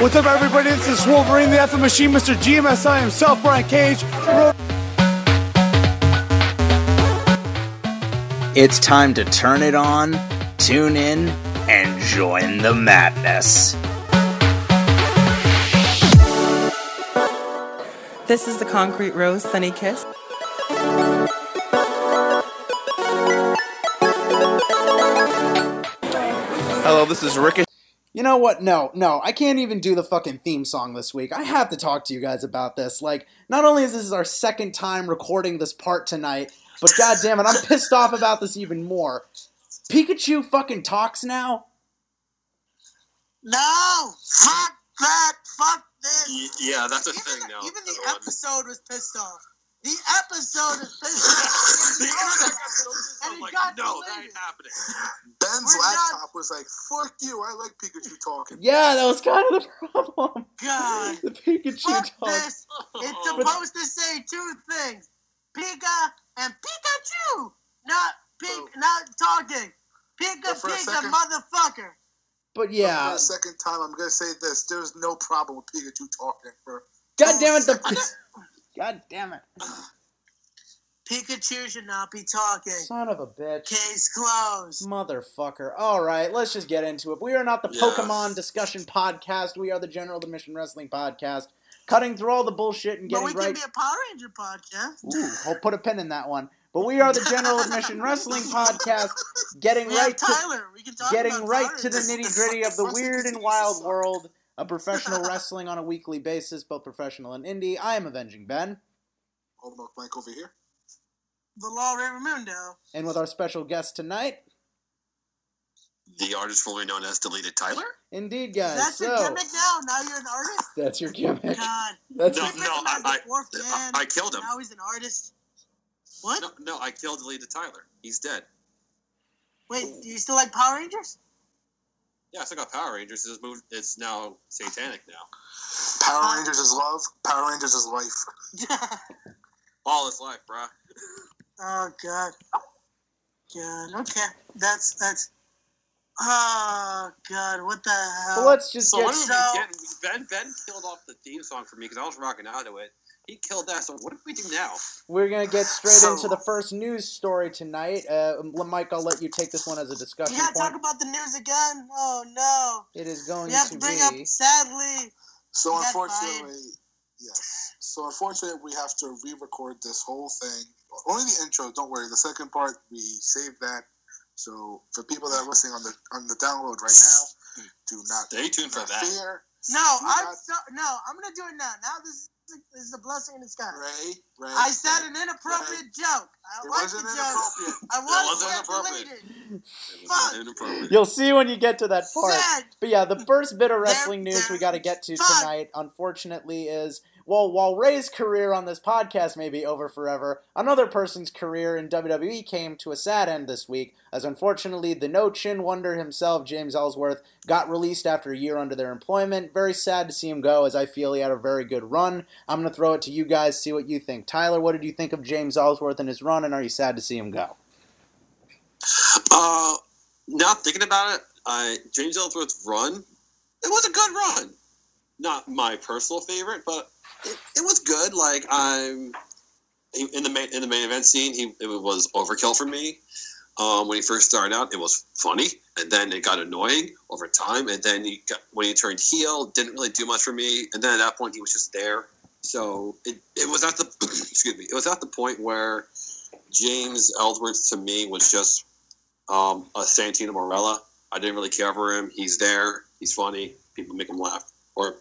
What's up, everybody? This is Wolverine, the F Machine, Mr. GMSI himself, Brian Cage. It's time to turn it on, tune in, and join the madness. This is the Concrete Rose Sonny Kiss. Hello, this is Rick. You know what? No, no, I can't even do the fucking theme song this week. I have to talk to you guys about this. Like, not only is this our second time recording this part tonight, but god damn it, I'm pissed off about this even more. Pikachu fucking talks now? No! Fuck that! Fuck this! Yeah, that's a even thing the, now. Even the everyone. episode was pissed off. The episode is pissed off. The internet got so pissed And off, like, got no, that ain't happening. Ben's We're not- laptop was like, "Fuck you! I like Pikachu talking." Yeah, that was kind of the problem. God. The Pikachu Fuck talk. this! It's oh. supposed to say two things: Pika and Pikachu, not pink, oh. not talking. Pika, But Pika, motherfucker. But But yeah, For the second time, I'm gonna say this: there's no problem with Pikachu talking. For god damn it, the. God damn it. Pikachu should not be talking. Son of a bitch. Case closed. Motherfucker. All right, let's just get into it. We are not the Yeah. Pokemon discussion podcast. We are the General Admission Wrestling podcast. Cutting through all the bullshit and getting right. But getting we right. can be a Power Ranger podcast. Ooh, I'll put a pin in that one. But we are the General Admission Wrestling podcast, getting We right have to Tyler. We can talk getting about right Power to the nitty gritty of the weird and wild suck. world of professional wrestling on a weekly basis, both professional and indie. I am Avenging Ben, hold on, Mike over here. The Law of Raymundo. and with our special guest tonight, The artist formerly known as Deleted Tyler? indeed, guys. That's your so gimmick now. Now you're an artist. that's your gimmick. God. That's No, no, I- I- fourth I- man. I killed him. Now he's an artist. What? No, no, I killed Deleted Tyler. He's dead. Wait, do you still like Power Rangers? Yeah, it's like a Power Rangers. It's moved. It's now satanic now. Power uh, Rangers is love. Power Rangers is life. All his life, bruh. oh God. God. Okay. That's that's. Oh God. What the hell? Well, let's just So get what So- we? Ben Ben killed off the theme song for me because I was rocking out to it. He killed that. So what do we do now? We're gonna get straight So- into the first news story tonight. Uh, Mike, I'll let you take this one as a discussion we gotta talk about the news again. Oh no. it is going We have to to bring be. up. Sadly. So unfortunately, yes. So unfortunately, we have to re-record this whole thing. Only the intro. Don't worry. The second part we saved that. So for people that are listening on the on the download right now, do not Stay tuned for that. fear. No, Do I'm not- so, no. I'm gonna do it now. Now this is this is a blessing in disguise. Ray, Ray. I said an inappropriate joke. I It like wasn't the joke. inappropriate. I It want wasn't to get deleted. Fuck. inappropriate. You'll see when you get to that part. Sad. But yeah, the first bit of wrestling news we got to get to fuck. tonight, unfortunately, is well, while Ray's career on this podcast may be over forever, another person's career in WWE came to a sad end this week, as unfortunately the no chin wonder himself, James Ellsworth, got released after a year under their employment. Very sad to see him go, as I feel he had a very good run. I'm going to throw it to you guys, see what you think. Tyler, what did you think of James Ellsworth and his run, and are you sad to see him go? Uh, now thinking about it, I James Ellsworth's run, it was a good run. Not my personal favorite, but it, it was good. Like I'm in the main in the main event scene, he it was overkill for me. Um, when he first started out, it was funny, and then it got annoying over time. And then he got, when he turned heel, didn't really do much for me. And then at that point, he was just there. So it, it was at the excuse me, it was at the point where James Ellsworth to me was just um, a Santino Marella. I didn't really care for him. He's there. He's funny. People make him laugh, or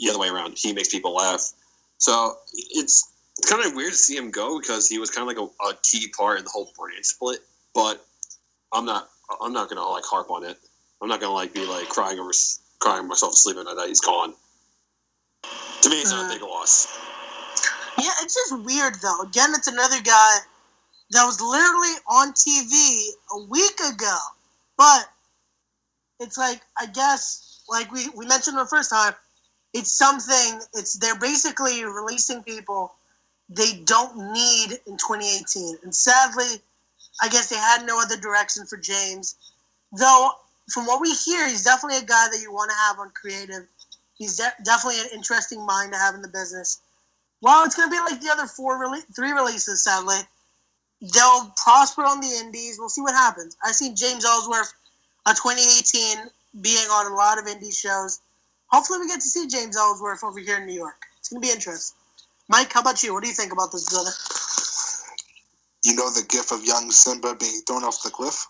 the other way around. He makes people laugh. So it's kind of weird to see him go because he was kind of like a, a key part in the whole brand split. But I'm not. I'm not gonna like harp on it. I'm not gonna like be like crying over crying myself to sleep at night that he's gone. To me, it's not a big uh, loss. Yeah, it's just weird though. Again, it's another guy that was literally on TV a week ago. But it's like I guess like we, we mentioned the first time, it's something it's they're basically releasing people they don't need in 2018. And sadly, I guess they had no other direction for James. Though from what we hear, he's definitely a guy that you want to have on creative He's de- definitely an interesting mind to have in the business. Well, it's going to be like the other four, rele- three releases, sadly. They'll prosper on the indies. We'll see what happens. I've seen James Ellsworth, uh, 2018, being on a lot of indie shows. Hopefully, we get to see James Ellsworth over here in New York. It's going to be interesting. Mike, how about you? What do you think about this, brother? You know the gif of young Simba being thrown off the cliff?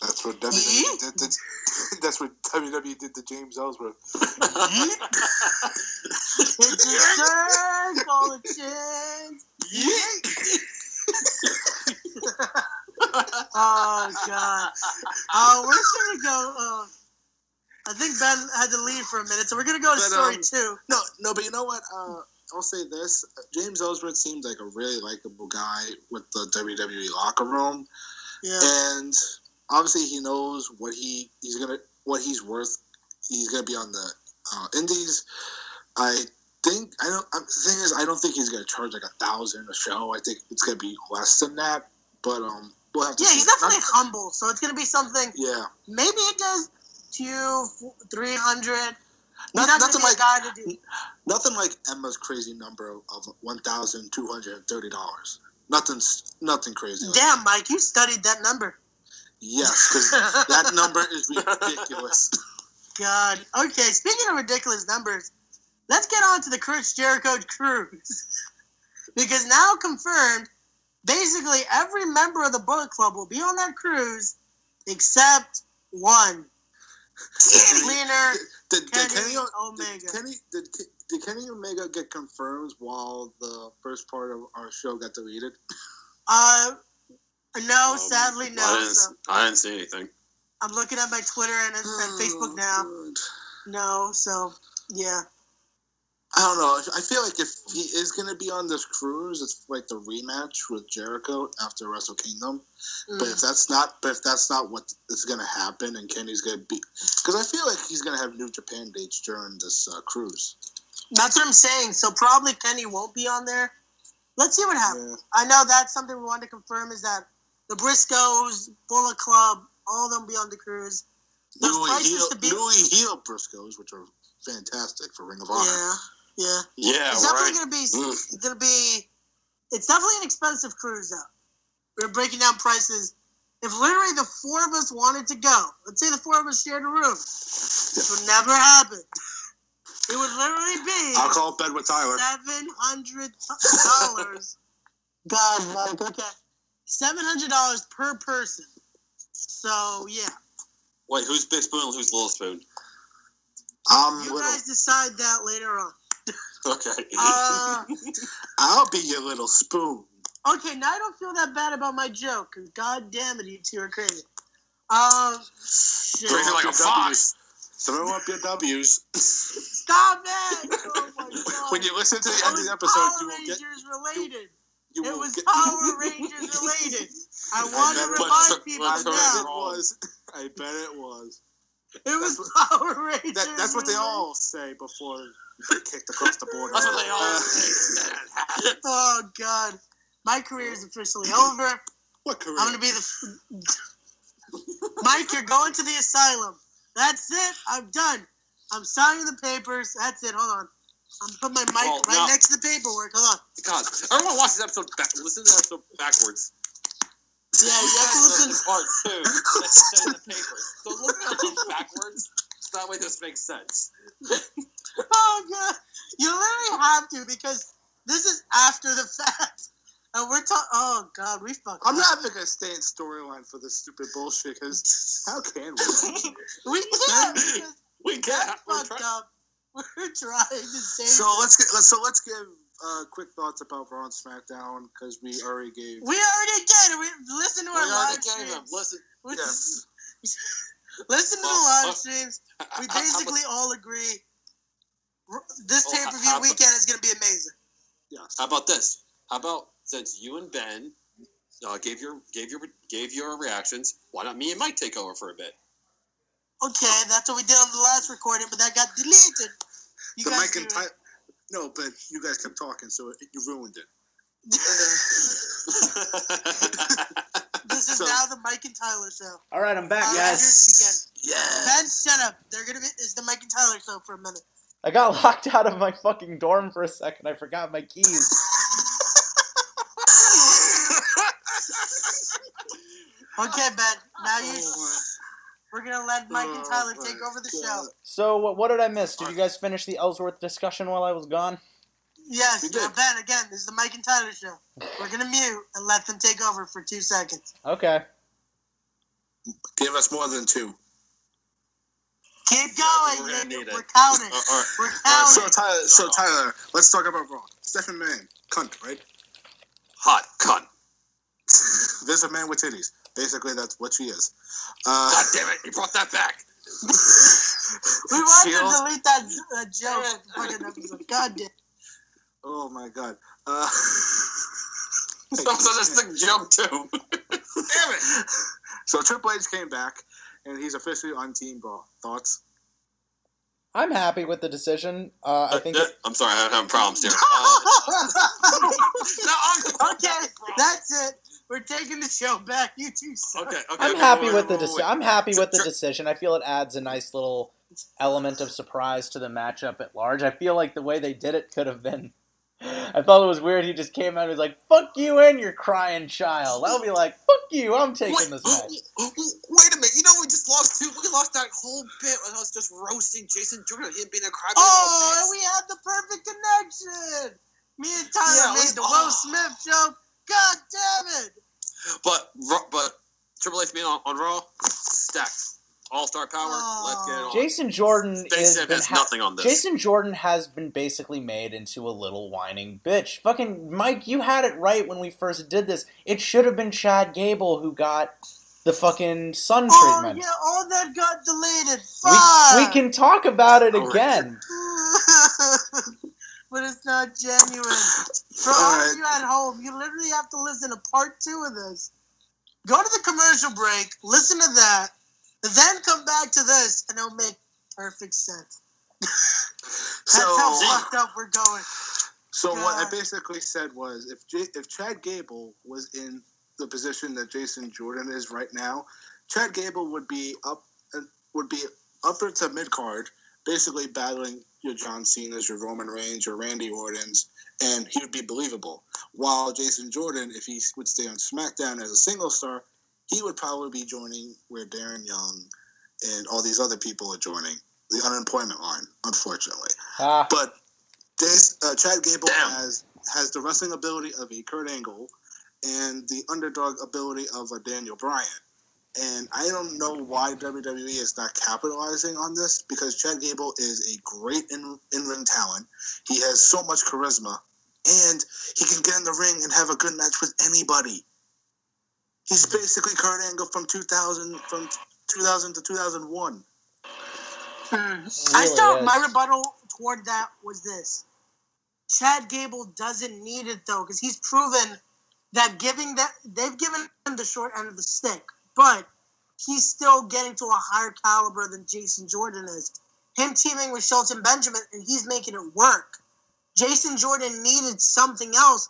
That's what WWE did. To, that's what WWE did to James Ellsworth. It's a circle of chins. oh god. Uh, we're just gonna go. Uh, I think Ben had to leave for a minute, so we're gonna go to But, story um, two. No, no, but you know what? Uh, I'll say this: James Ellsworth seems like a really likable guy with the WWE locker room, Yeah. and obviously he knows what he he's gonna what he's worth. He's gonna be on the uh, Indies. I think I don't. I'm, the thing is, I don't think he's gonna charge like a thousand a show. I think it's gonna be less than that. But um, we'll have to. Yeah, see. he's definitely Not- humble, so it's gonna be something. yeah, Maybe it does two, three hundred. He's Not- not, nothing like- a guy to do. nothing like Emma's crazy number of one thousand two hundred and thirty dollars. Nothing, nothing crazy. like Damn, Mike, you studied that number. Yes, because that number is ridiculous. God. Okay, speaking of ridiculous numbers, let's get on to the Chris Jericho cruise. because now confirmed, basically every member of the Bullet Club will be on that cruise except one. Cleaner. Did, did Kenny Kenny, Omega. Did Kenny, did, did Kenny Omega get confirmed while the first part of our show got deleted? Uh, no, Um, sadly, no. I didn't, So I didn't see anything. I'm looking at my Twitter and, and Facebook now. Oh, God. No, so yeah. I don't know. I feel like if he is going to be on this cruise, it's like the rematch with Jericho after Wrestle Kingdom. But Mm. if that's not, but if that's not what is going to happen, and Kenny's going to be, because I feel like he's going to have New Japan dates during this uh, cruise. That's what I'm saying. So probably Kenny won't be on there. Let's see what happens. Yeah. I know that's something we wanted to confirm is that the Briscoes, Bullet Club, all of them be on the cruise. Louis prices heel, be- Louis heel Briscoes, which are fantastic for Ring of Honor. Yeah, yeah. Yeah, it's definitely right. gonna be. Mm. Gonna be. It's definitely an expensive cruise though. We're breaking down prices. If literally the four of us wanted to go, let's say the four of us shared a room, which would never happen. It would literally be. I'll call bed with Tyler. Seven hundred dollars. God, Mike. Okay, seven hundred dollars per person. So yeah, Wait, who's Big Spoon who's Little Spoon? I'm you little. guys decide that later on. Okay. Uh, I'll be your little spoon. okay, now I don't feel that bad about my joke. Cause God damn it, you two are crazy. Um, shit. Breathing like a fox. Throw up your W's. Stop it! Oh my god. when you listen to the it end of the episode, Power you will get. Rangers related. You It was get. Power Rangers related. I want to bet it remind was. people I bet turn it was. I bet it was. It was That's Power Rangers. That, that's what they all say before you get kicked across the border. That's what they all Uh, say. Oh god, my career is officially over. What career? I'm gonna be the. Mike, you're going to the asylum. That's it. I'm done. I'm signing the papers. That's it. Hold on. I'm putting my mic Oh, right now- next to the paperwork. Hold on. God, everyone watch this episode back. Listen to the episode backwards. Yeah, you have to listen. This part two. That's said in the paper. So look at it backwards. So that way this makes sense. Oh god, you literally have to because this is after the fact, and we're talking. Oh god, we fucked. Up. I'm up. not even gonna stay in storyline for this stupid bullshit. Because how can we? We can't We can't. We're fucked up. We're trying to save. so let's get let's so let's give uh, quick thoughts about Raw and SmackDown because we already gave. We already did. We listen to We our already live gave them. streams. Listen. We- Yeah. Listen to the live streams. I- We I- I- basically all agree. This Oh, pay per view weekend is going to be amazing. Yes. How about this? How about since you and Ben uh, gave your gave your gave your reactions, why not me and Mike take over for a bit? Okay, that's what we did on the last recording, but that got deleted. You the guys Mike and it. Ty- No, but you guys kept talking, so it, you ruined it. This is So- now the Mike and Tyler show. All right, I'm back, Uh, guys. here's again. Yeah. Ben, shut up. They're gonna be. It's the Mike and Tyler show for a minute. I got locked out of my fucking dorm for a second. I forgot my keys. Okay, Ben. Now you. We're gonna let Mike and Oh Tyler take over the show. So what, what did I miss? Did you guys finish the Ellsworth discussion while I was gone? Yes, We. Ben. Again, this is the Mike and Tyler show. We're gonna mute and let them take over for two seconds. Okay. Give us more than two. Keep We're going. gonna We're, need it. we're counting. Uh, all right. We're Uh, so. Tyler, so Tyler, let's talk about Raw. Stephen Man, cunt, right? Hot cunt. There's a man with titties. Basically, that's what she is. Uh, God damn it! You brought that back. We want Shield. to delete that uh, joke fucking episode. God damn. Oh my god. Uh, That was a sick joke too. damn it! so Triple H came back, and he's officially on Team Raw. Thoughts? I'm happy with the decision. Uh, I think Uh, it, I'm sorry, I'm having problems here. Uh, no, I'm, okay, that's it. We're taking the show back. You two suck. okay, okay. I'm okay, happy wait, with the wait, wait, decision. wait. I'm happy with the decision. I feel it adds a nice little element of surprise to the matchup at large. I feel like the way they did it could have been. I thought it was weird. He just came out and was like, "Fuck you and your crying child." I'll be like, "Fuck you, I'm taking Wait, this match." wait a minute. You know we just lost two. We lost that whole bit when I was just roasting Jason Jordan, him being a crybaby. Oh, little and we had the perfect connection. Me and Tyler Yeah, made let's- the oh. Will oh. Smith joke. God damn it. Bitch. But but Triple H being on, on Raw, stacked. All star power. Let's get it on. Jason Jordan They is been has ha- nothing on this. Jason Jordan has been basically made into a little whining bitch. Fucking Mike, you had it right when we first did this. It should have been Chad Gable who got the fucking sun Oh, treatment. yeah, all that got deleted. We, Fuck. we can talk about it Oh, again. but it's not genuine. For All all right. of you at home, you literally have to listen to part two of this. Go to the commercial break, listen to that, then come back to this, and it'll make perfect sense. That's So, how fucked up we're going. so what I basically said was, if J- if Chad Gable was in the position that Jason Jordan is right now, Chad Gable would be up uh, would be upper to mid card, basically battling your John Cena's, your Roman Reigns, your Randy Orton's, and he would be believable. While Jason Jordan, if he would stay on SmackDown as a single star, he would probably be joining where Darren Young and all these other people are joining the unemployment line, unfortunately. Ah, But this, uh, Chad Gable Damn. has has the wrestling ability of a Kurt Angle and the underdog ability of a Daniel Bryan. And I don't know why WWE is not capitalizing on this because Chad Gable is a great in in ring talent. He has so much charisma, and he can get in the ring and have a good match with anybody. He's basically Kurt Angle from 2000 from 2000 to 2001. Hmm. I really thought is. my rebuttal toward that was this. Chad Gable doesn't need it though, because he's proven that giving that they've given him the short end of the stick, but he's still getting to a higher caliber than Jason Jordan is. Him teaming with Shelton Benjamin and he's making it work. Jason Jordan needed something else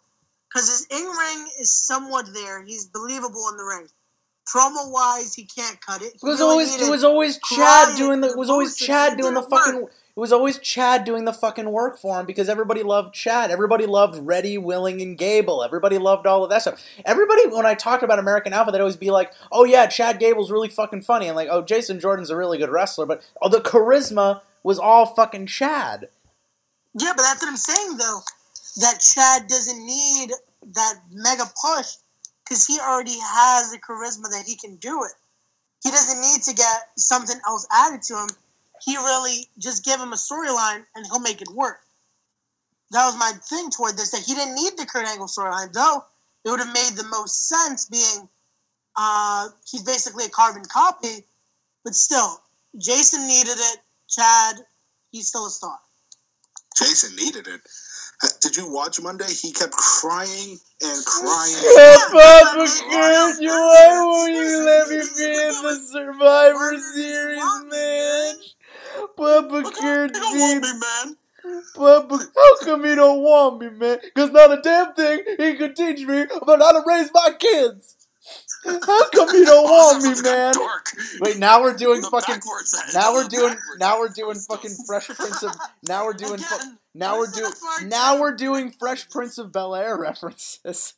because his in ring is somewhat there. He's believable in the ring. Promo wise, he can't cut it. it was really always it was always Chad doing the it was always. Chad doing the fucking work. It was always Chad doing the fucking work for him because everybody loved Chad. Everybody loved Ready, Willing, and Gable. Everybody loved all of that stuff. Everybody, when I talked about American Alpha, they'd always be like, "Oh yeah, Chad Gable's really fucking funny," and like, "Oh, Jason Jordan's a really good wrestler," but oh, the charisma was all fucking Chad. Yeah, but that's what I'm saying though. That Chad doesn't need that mega push because he already has the charisma that he can do it. He doesn't need to get something else added to him. He really just give him a storyline and he'll make it work. That was my thing toward this. That he didn't need the Kurt Angle storyline, though. It would have made the most sense being uh, he's basically a carbon copy, but still, Jason needed it. Chad, he's still a star. Jason needed it. Did you watch Monday? He kept crying and crying. Papa Kurt, you why won't you let me be in the Survivor Series match? Papa Kurt, You don't want me, man. Papa, how come he don't want me, man? Cause not a damn thing he could teach me about how to raise my kids. How come you don't want me, man? Wait, now we're doing The fucking. Now we're doing. Now we're doing fucking Fresh Prince of. Now we're doing. Again, now we're doing. Now we're doing Fresh Prince of Bel Air references.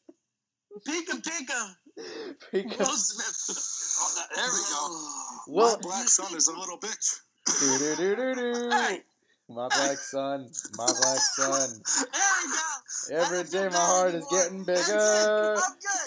Pika Pika. Because Will Smith. Oh, there we go. Well- My black son is a little bitch. Do do do do do. Hey. My black son, my black son. There we go. I Every day my heart is getting bigger.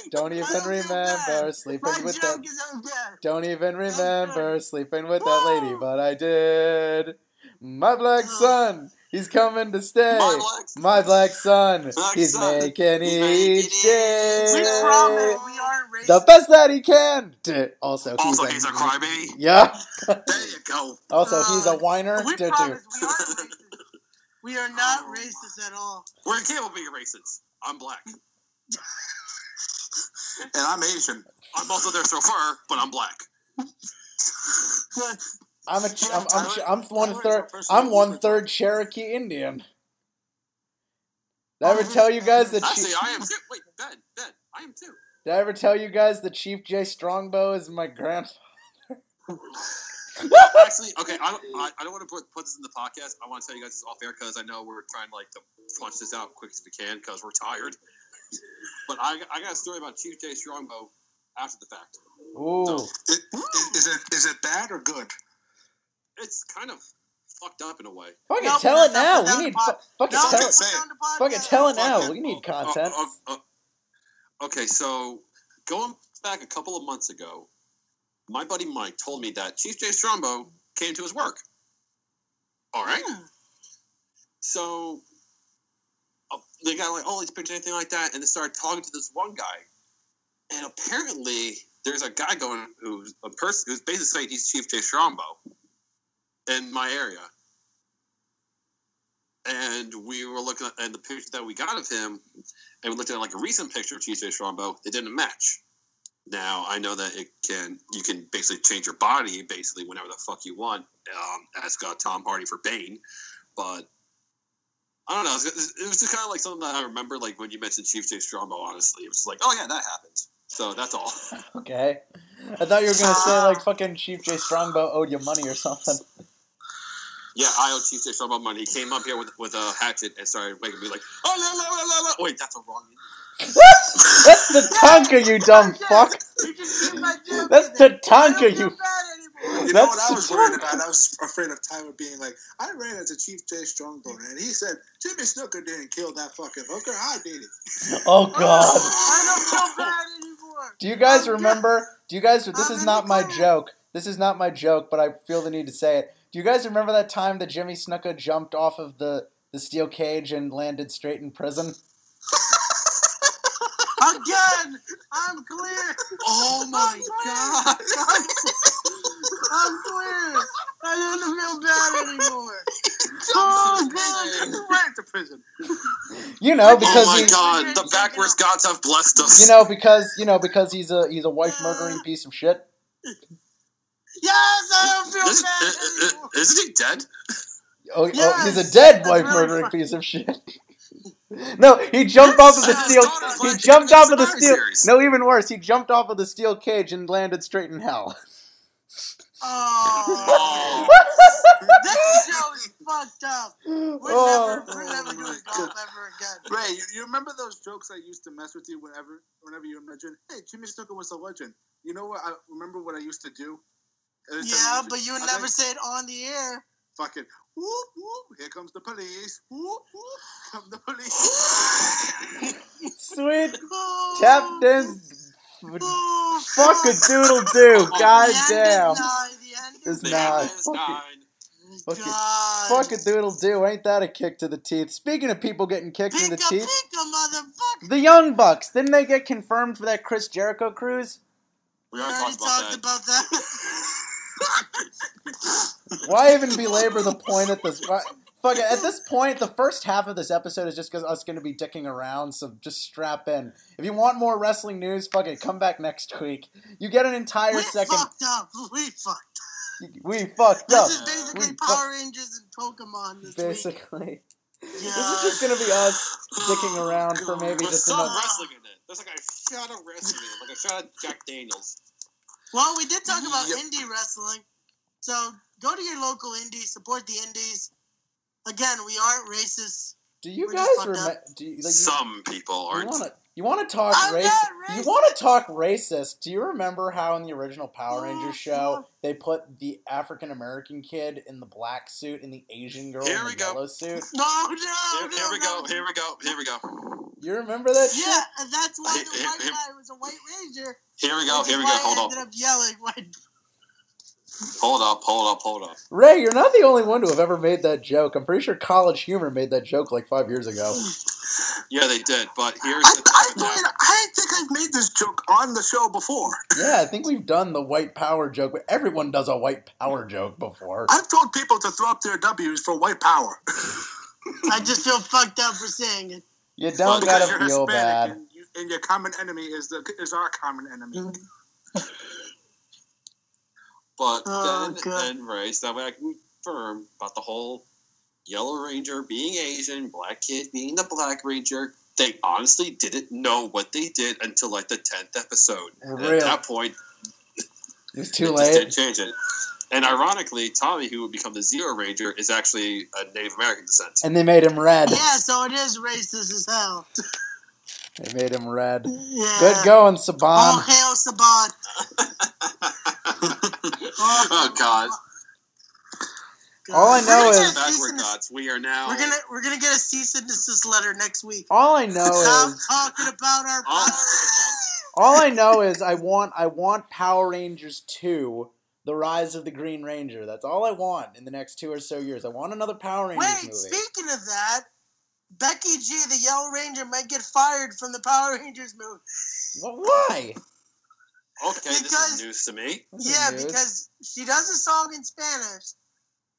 Don't even remember sleeping with that. Don't even remember sleeping with that lady, but I did. My black son, he's coming to stay. My black son. My black son, Black he's son, making he's each We day promise we aren't racist. the best that he can. Also, he's Also, a, he's a crybaby. Yeah. There you go. Also, he's a Uh, whiner. We promise we aren't racist. We are not Oh. racist at all. We're incapable of being racist. I'm black. And I'm Asian. I'm also their chauffeur, but I'm black. But I'm a. Yeah, I'm. I'm, Tyler- I'm one Tyler is third. our person I'm who one works third on- Cherokee Indian. Did I ever Oh, tell you guys that? Actually, Chief, I am too. Wait, Ben, Ben, I am too. did I ever tell you guys that Chief Jay Strongbow is my grandfather? Actually, okay, I don't, I, I don't want to put, put this in the podcast. I want to tell you guys this off air because I know we're trying like to punch this out quick as we can because we're tired. But I, I got a story about Chief Jay Strongbow after the fact. Ooh. It, is, is it is it bad or good? It's kind of fucked up in a way. Fucking No, tell it now. not We down need the pod- fucking no, tell it. put say it. down the podcast. Fucking tell it now. Okay, We need oh, content. oh, oh, oh. okay, so going back a couple of months ago, my buddy Mike told me that Chief Jay Strongbow came to his work. All right. So uh, they got like all these pictures, anything like that, and they started talking to this one guy. And apparently, there's a guy going who's a person who's basically saying he's Chief Jay Strongbow in my area. And we were looking at the picture that we got of him, and we looked at like a recent picture of Chief Jay Strongbow. It didn't match. Now I know that it can you can basically change your body basically whenever the fuck you want. Um, ask uh, Tom Hardy for Bane, but I don't know. It was, it was just kind of like something that I remember, like when you mentioned Chief Jay Strongbow. Honestly, it was just like, oh yeah, that happened. So that's all. Okay. I thought you were gonna say like fucking Chief Jay Strongbow owed you money or something. Yeah, I owe Chief Jay Strongbow money. He came up here with with a hatchet and started making me like, oh la la la la la. Wait, that's a wrong. What? That's the Tonka, you dumb fuck. You just keep my joke That's in there. I Tatanka, you- feel. You know That's what I was worried about? I was afraid of Tyler being like, I ran into Chief Jay Strongbow, and he said Jimmy Snooker didn't kill that fucking hooker. I did it. Oh god. I don't feel bad anymore. Do you guys I'm remember? Do you guys? This I'm is not my joke. This is not my joke, but I feel the need to say it. Do you guys remember that time that Jimmy Snuka jumped off of the the steel cage and landed straight in prison? Again, I'm clear. Oh my god! I'm clear. I don't feel bad anymore. Oh god. Right to prison. You know, oh because oh my he, god! The backwards gods have blessed us. you know, because you know, because he's a he's a wife murdering piece of shit. Yes, I don't feel Is, bad is, anymore. isn't he dead? Oh, oh he's a dead wife really murdering funny. piece of shit. no, he jumped off of the steel. daughter He played jumped off of the steel. Series. No, even worse, he jumped off of the steel cage and landed straight in hell. Oh, Oh, this show is fucked up. We're Oh. never, we're never doing oh golf ever again. Ray, you, you remember those jokes I used to mess with you whenever, whenever you mentioned, "Hey, Jimmy Snooker was a legend." You know what? I remember what I used to do. Every time Yeah, but you would I never think, say it on the air. fucking whoop whoop. Here comes the police. Whoop whoop. Come the police. Sweet Oh, tap dance. oh, Fuck a doodle doo. God The end damn. is nigh, the end is It's not. Fuck it. Fuck it. Fuck a doodle do. Ain't that a kick to the teeth? Speaking of people getting kicked in the Pika teeth, pika, motherfucker. the Young Bucks didn't they get confirmed for that Chris Jericho cruise? We We already already talked about talked that. about that. Why even belabor the point at this? Why, fuck it. At this point, the first half of this episode is just because us going to be dicking around. So just strap in. If you want more wrestling news, fuck it. Come back next week. You get an entire we second. fucked up. We fucked. We fucked up. This is basically We Power Rangers and Pokemon this week. Basically. This is just gonna be us dicking around for maybe There's just some another. wrestling in it. There's like a shot of wrestling in it, like a shot of Jack Daniels. Well, we did talk mm-hmm, about Yep. indie wrestling. So go to your local indies, support the indies. Again, we aren't racist. Do you We're guys remember? Do you, like, you, Some people aren't. want to you want to talk I'm race? not You racist. want to talk racist? Do you remember how in the original Power Yeah, Rangers show yeah. they put the African American kid in the black suit and the Asian girl Here in we the go. yellow suit? No, no, Here, no. here we go. Here we go. Here we go. You remember that shit? Yeah, and that's why the white guy was a white ranger. Here we go. Here we go. why I Hold ended up. up yelling white. Hold up. Hold up. Hold up. Ray, you're not the only one to have ever made that joke. I'm pretty sure College Humor made that joke like five years ago. Yeah, they did. But here's I, the I, thing. with wait, that. I think I've made this joke on the show before. Yeah, I think we've done the white power joke, but everyone does a white power joke before. I've told people to throw up their W's for white power. I just feel fucked up for saying it. You Well, don't because gotta you're feel Hispanic bad. And, you, and your common enemy is the is our common enemy. Mm-hmm. But Oh, then, God. then race that way I can confirm about the whole Yellow Ranger being Asian, Black Kid being the Black Ranger. They honestly didn't know what they did until like the tenth episode. And At that point, it was too just didn't late. change it. And ironically, Tommy, who would become the Zero Ranger, is actually a Native American descent. And they made him red. Yeah, so it is racist as hell. They made him red. Yeah. Good going, All Saban. hail Saban. oh God! All I know is- get Backward and. We are now. We're gonna we're gonna get a cease and desist letter next week. All I know Stop is talking about our Oh. power. all I know is I want I want Power Rangers 2, The Rise of the Green Ranger. That's all I want in the next two or so years. I want another Power Rangers Wait, movie. speaking of that, Becky G, the Yellow Ranger, might get fired from the Power Rangers movie. Wh- Why? Okay, this Because- is news to me. Yeah, because she does a song in Spanish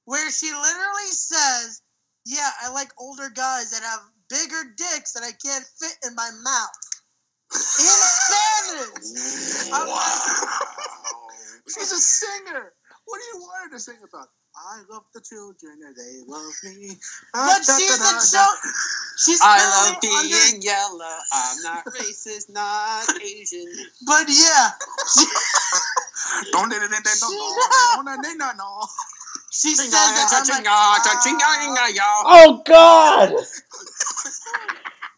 where she literally says, "Yeah, I like older guys that have bigger dicks that I can't fit in my mouth." In Spanish. I'm She's a singer. What do you want her to sing about? I love the children and they love me. But Da, she's da, da, a da. show. She's I love being under- yellow. I'm not racist, not Asian. But yeah, Don't they- no, no, no, no, no, no. she says that. I'm like. Oh God!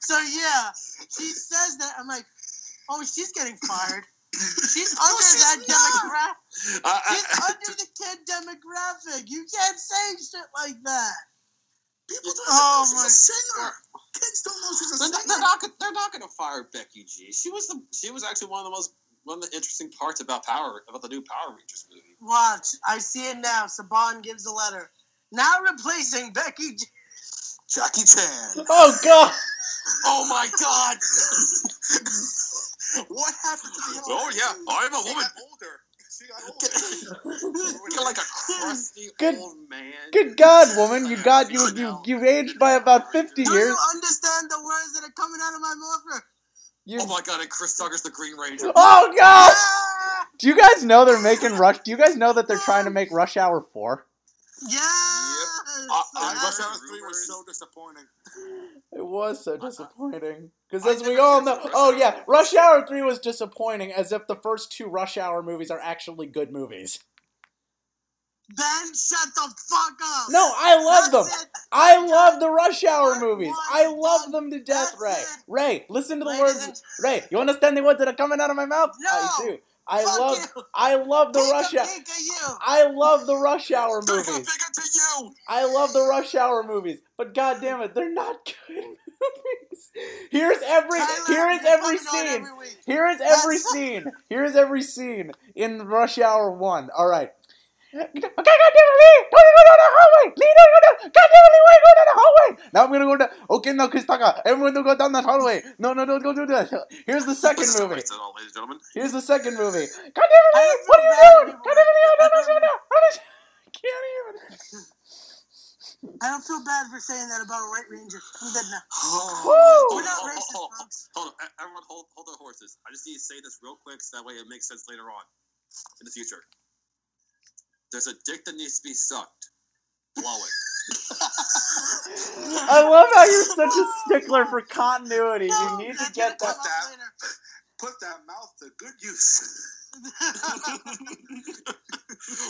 So yeah, she says that. I'm like, oh, she's getting fired. She's under she's that demographic. Uh, She's under the kid demographic. You can't say shit like that. People don't Oh know my she's a singer. Kids don't know she's a they're, singer. they're, not, gonna- they're not going to fire Becky G. She was the she was actually one of the most one of the interesting parts about Power about the new Power Rangers movie. Watch, I see it now. Saban gives a letter. Now replacing Becky. G- Jackie Chan. Oh God! Oh my God! What happened to the Oh yeah, I'm a woman. got older. She got older. You're like a crusty Good- old man. Good God, woman! You got you you you aged by about fifty Do years. you understand the words that are coming out of my mouth? You. Oh my God! And Chris Tucker's the Green Ranger. Oh God! Ah, Do you guys know they're making Rush? Do you guys know that they're trying to make Rush Hour four? yes. Uh, uh, Rush Hour 3 was so disappointing. It was so disappointing. Because as we all know, Rush oh yeah, Rush Hour three was disappointing, as if the first two Rush Hour movies are actually good movies. Ben, shut the fuck up. No, I love them. It. I love the Rush Hour Part movies. I love them to death, That's Ray. it. Ray, listen to the Ladies words. and- Ray, you understand the words that are coming out of my mouth? No. I do. I Fuck love. you. I love the Pika, Rush Hour. Pika. I love the Rush Hour movies. I love the Rush Hour movies, but god damn it, they're not good movies. Here's every Tyler, here is every scene. every. Here is every scene. Here is every scene in Rush Hour 1. All right. Okay, goddamn it, Lee! Don't go down the hallway! Lee, don't go down! Goddamn it, Lee, why you go down the hallway? Now I'm gonna go down. Okay, now, Kristaka, everyone don't go down that hallway. No, no, don't go do that. Here's the second movie. Ladies and gentlemen. Here's the second movie. Goddamn it, Lee! What are feel you bad doing? anymore. Goddamn it, Lee! I don't know what do. I can't even. I don't feel bad for saying that about a White Ranger. I'm good now. Woo! Hold We're on, not hold on, racist, hold folks. Hold on, everyone, hold, hold their horses. I just need to say this real quick, so that way it makes sense later on, in the future. There's a dick that needs to be sucked. Blow it. I love how you're such a stickler for continuity. You need to get gonna that. come up later. Put that mouth to good use.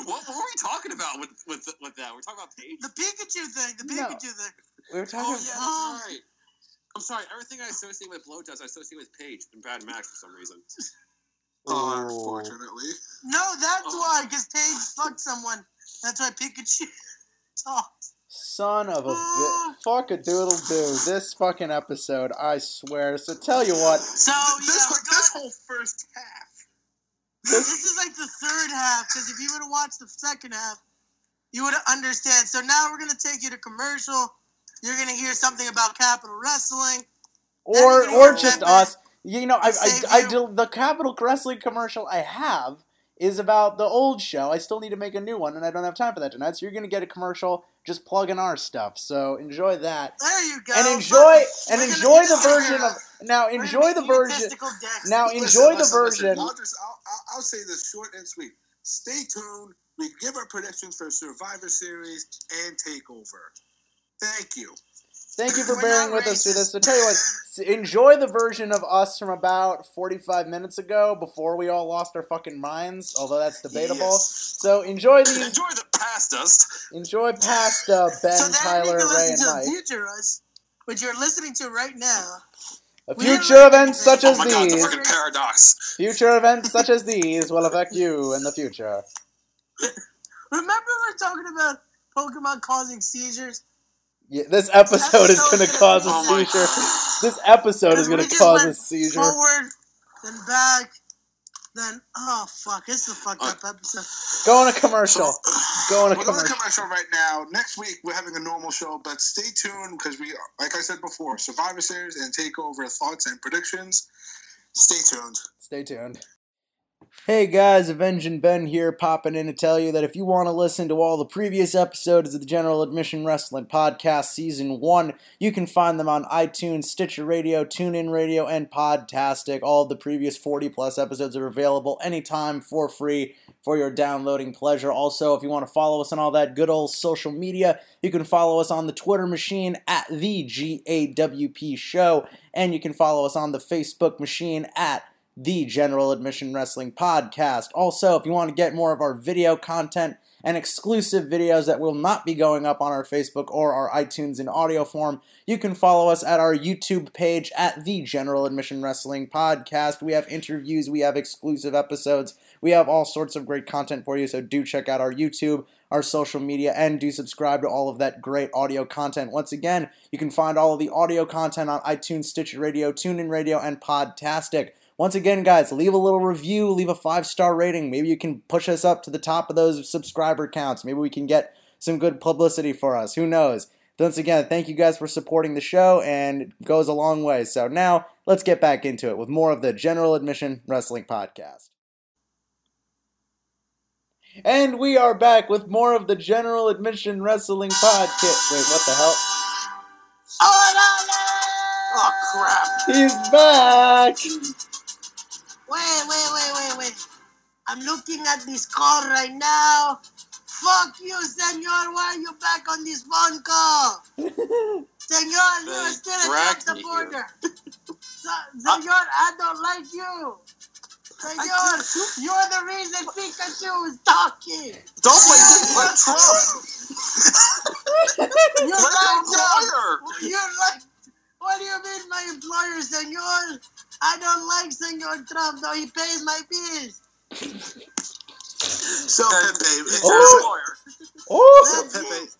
what, what were we talking about with with with that? We're talking about Paige. the Pikachu thing. The No. Pikachu thing. We were talking. Oh talking. yeah, that's oh. right. I'm sorry. Everything I associate with blowjobs, I associate with Paige and Brad Maddox for some reason. Oh, unfortunately. No, that's Oh. why. Because Paige fucked someone. That's why Pikachu talks. Son of a bit. Ah. Fuck a doodle do. This fucking episode, I swear. So tell you what, So yeah, this, we're this whole first half. This is like the third half. Because if you would have watched the second half, you would understand. So now we're gonna take you to commercial. You're gonna hear something about Capital Wrestling. or or just get back- us. You know, I I, Save I the Capital Wrestling commercial I have is about the old show. I still need to make a new one, and I don't have time for that tonight. So you're gonna get a commercial just plugging our stuff. So enjoy that. There you go. And enjoy and enjoy the version of now enjoy the version now enjoy the version I'll just I'll, I'll, I'll say this short and sweet. Stay tuned. We give our predictions for Survivor Series and Takeover. Thank you. Thank you for We're bearing with us through this. racist. So tell you what, enjoy the version of us from about 45 minutes ago before we all lost our fucking minds, although that's debatable. Yes. So enjoy these, Enjoy the past us. enjoy past uh, Ben, so Tyler, Ray, listen and to Mike. Future Us, which you're listening to right now. A Future events such Oh as my god, these, freaking paradox. future events such as these will affect you in the future. Remember we were talking about Pokemon causing seizures? Yeah, this episode is episode going is to gonna cause a seizure. This episode is going to cause a seizure. Forward, then back, then oh fuck, this is a fucked up uh, episode. Go on a commercial. Go on a We're going to commercial. commercial right now. Next week we're having a normal show, but stay tuned because we, like I said before, Survivor Series and Takeover thoughts and predictions. Stay tuned. Stay tuned. Hey guys, Avenging Ben here, popping in to tell you that if you want to listen to all the previous episodes of the General Admission Wrestling Podcast Season 1, you can find them on iTunes, Stitcher Radio, TuneIn Radio, and Podtastic. All the previous 40 plus episodes are available anytime for free for your downloading pleasure. Also, if you want to follow us on all that good old social media, you can follow us on the Twitter machine at the GAWP Show, and you can follow us on the Facebook machine at the General Admission Wrestling Podcast. Also, if you want to get more of our video content and exclusive videos that will not be going up on our Facebook or our iTunes in audio form, you can follow us at our YouTube page at the General Admission Wrestling Podcast. We have interviews, we have exclusive episodes, we have all sorts of great content for you, so do check out our YouTube, our social media, and do subscribe to all of that great audio content. Once again, you can find all of the audio content on iTunes, Stitcher Radio, TuneIn Radio, and Podtastic. Once again, guys, leave a little review, leave a five star rating. Maybe you can push us up to the top of those subscriber counts. Maybe we can get some good publicity for us. Who knows? Once again, thank you guys for supporting the show, and it goes a long way. So now, let's get back into it with more of the General Admission Wrestling Podcast. And we are back with more of the General Admission Wrestling Podcast. Wait, what the hell? Oh, Oh crap! He's back! Wait, wait, wait, wait, wait. I'm looking at this call right now. Fuck you, senor. Why are you back on this phone call? senor, you're still a Trump dragged me supporter. Se- senor, I don't like you. Senor, you're the reason Pikachu is talking. Don't play this like Trump. You're like Trump. You're like, what do you mean, my employer, senor? I don't like Senor Trump, though he pays my bills. So Pepe, Oh. Oh! so Pepe,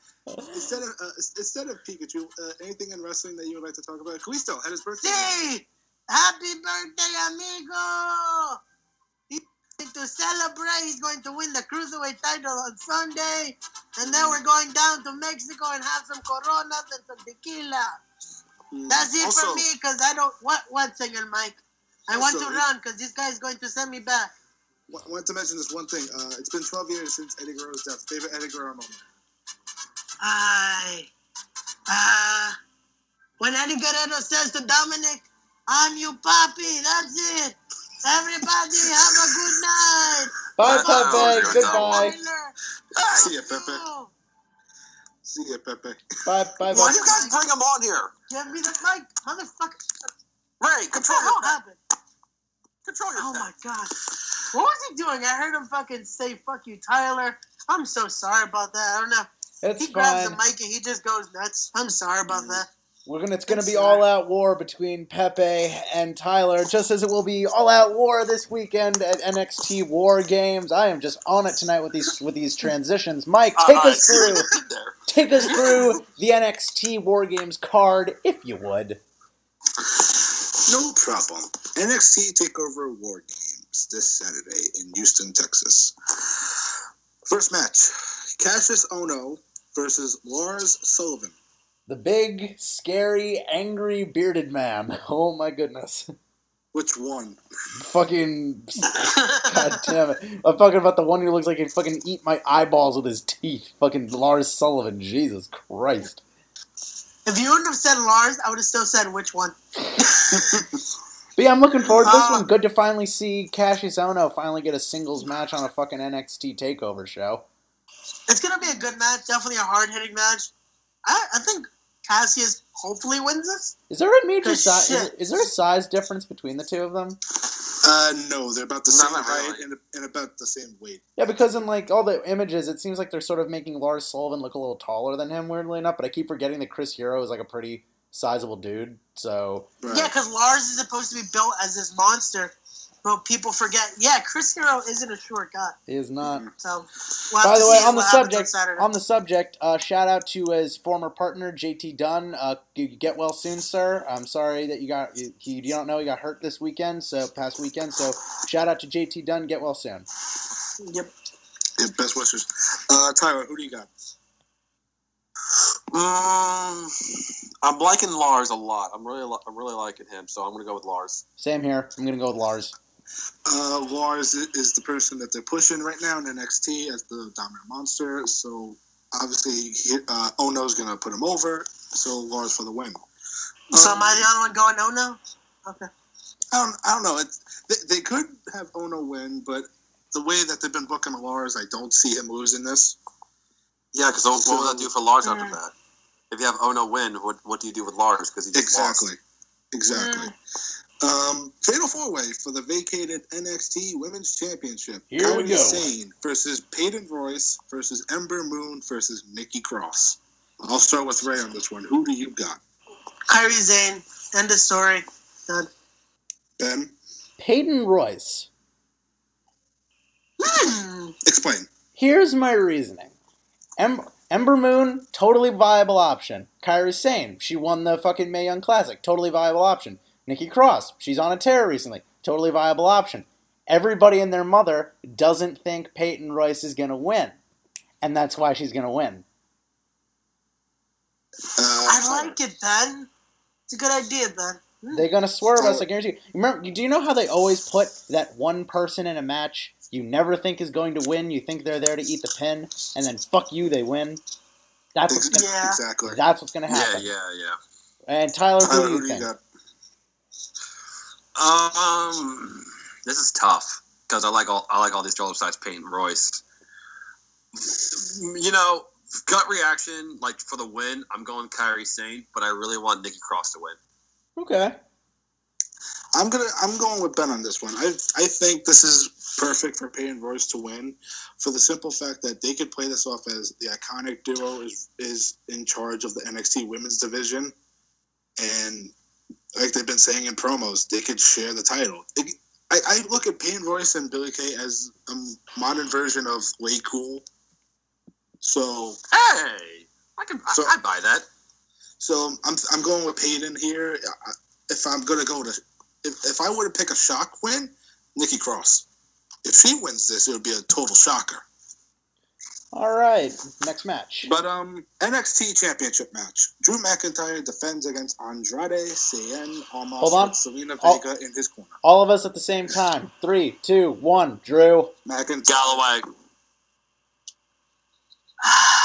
instead of uh, instead of Pikachu, uh, anything in wrestling that you would like to talk about? Kalisto had his birthday. Sí, happy birthday, amigo! He's going to celebrate. He's going to win the cruiserweight title on Sunday, and then we're going down to Mexico and have some Coronas and some tequila. That's it also, for me, cause I don't. What? What, Senor Mike? I want to run, cause this guy is going to send me back. I wanted to mention this one thing. Uh, it's been 12 years since Eddie Guerrero's death. Favorite Eddie Guerrero moment? I, uh, when Eddie Guerrero says to Dominic, I'm your Papi, that's it. Everybody have a good night. Bye, Oh, Pepe. Goodbye. See ya, Pepe. You. See ya, Pepe. Bye, bye, Why bye. do you guys bring him on here? Give me the mic, motherfucker. Ray, What the control hell your happened? Control your Oh my god. What was he doing? I heard him fucking say "fuck you, Tyler." I'm so sorry about that. I don't know. It's he grabs fine. the mic and he just goes nuts. I'm sorry about that. We're gonna. It's gonna be all out war between Pepe and Tyler, just as it will be all out war this weekend at NXT War Games. I am just on it tonight with these with these transitions. Mike, take Uh, us through. Take us through the NXT War Games card, if you would. No problem. NXT Takeover War Games this Saturday in Houston, Texas. First match: Kassius Ohno versus Lars Sullivan. The big, scary, angry, bearded man. Oh my goodness. Which one? fucking. God damn it. I'm talking about the one who looks like he fucking eat my eyeballs with his teeth. Fucking Lars Sullivan. Jesus Christ. If you wouldn't have said Lars, I would have still said which one. But yeah, I'm looking forward to this Ah. one. Good to finally see Kassius Ohno finally get a singles match on a fucking NXT takeover show. It's gonna be a good match. Definitely a hard hitting match. I, I think Kassius hopefully wins this. Is there a major size? Is, is there a size difference between the two of them? Uh, no, they're about the No, same height really. and, and about the same weight. Yeah, because in like all the images, it seems like they're sort of making Lars Sullivan look a little taller than him, weirdly enough. But I keep forgetting that Chris Hero is like a pretty sizable dude. So Right. Yeah, because Lars is supposed to be built as this monster, but people forget. Yeah, Chris Hero isn't a short guy. he is not. So, we'll By the way, on the what happens subject, on the subject, uh, shout out to his former partner JT Dunn. Uh, get well soon, sir. I'm sorry that you got you, you don't know you got hurt this weekend, so past weekend. So shout out to JT Dunn. Get well soon. Yep. Yeah, best wishes. Uh, Tyler, who do you got? Um, I'm liking Lars a lot. I'm really, I'm really liking him. So I'm gonna go with Lars. Same here. I'm gonna go with Lars. Uh, Lars is the person that they're pushing right now in NXT as the dominant monster. So obviously, he, uh, Ohno's gonna put him over. So Lars for the win. So Um, am I the only one going? Oh no. Okay. I don't, I don't know. It's, they, they could have Ohno win, but the way that they've been booking Lars, I don't see him losing this. Yeah, because what, what would that do for Lars after Mm. that? If you have Ohno win, what what do you do with Lars? Because he just Exactly. lost. Exactly. Um, fatal four way for the vacated NXT Women's Championship. Here we Kairi go. Sane versus Peyton Royce versus Ember Moon versus Nikki Cross. I'll start with Ray on this one. Who do you got? Kairi Sane. End of story. Done. Ben, Peyton Royce. Hmm. explain. Here's my reasoning. Em- Ember Moon, totally viable option. Kairi Sane, she won the fucking Mae Young Classic, totally viable option. Nikki Cross, she's on a tear recently, totally viable option. Everybody and their mother doesn't think Peyton Royce is gonna win, and that's why she's gonna win. Uh, I like it, Ben. It's a good idea, Ben. Hmm. They're gonna swerve us, I guarantee you. Remember, do you know how they always put that one person in a match you never think is going to win? You think they're there to eat the pin, and then fuck you, they win. That's what's gonna. Yeah. Exactly. That's what's gonna happen. yeah, yeah. Yeah. And Tyler, who Tyler, do you who do you think? got? Um, this is tough because I like all I like all these strollers besides Peyton Royce. You know, gut reaction like for the win, I'm going Kairi Sane, but I really want Nikki Cross to win. Okay. I'm gonna. I'm going with Ben on this one. I I think this is perfect for Peyton Royce to win, for the simple fact that they could play this off as the iconic duo is is in charge of the NXT Women's Division, and like they've been saying in promos, they could share the title. It, I, I look at Peyton Royce and Billie Kay as a modern version of Way Cool. So Hey, I can So- I, I buy that. So I'm I'm going with Peyton here. If I'm gonna go to, if, if I were to pick a shock win, Nikki Cross. If she wins this, it would be a total shocker. All right. Next match. But um, NXT Championship match: Drew McIntyre defends against Andrade Cien Almas Hold on. Zelina Oh. Vega in his corner. All of us at the same time. Three, two, one. Drew. McIntyre. Galloway.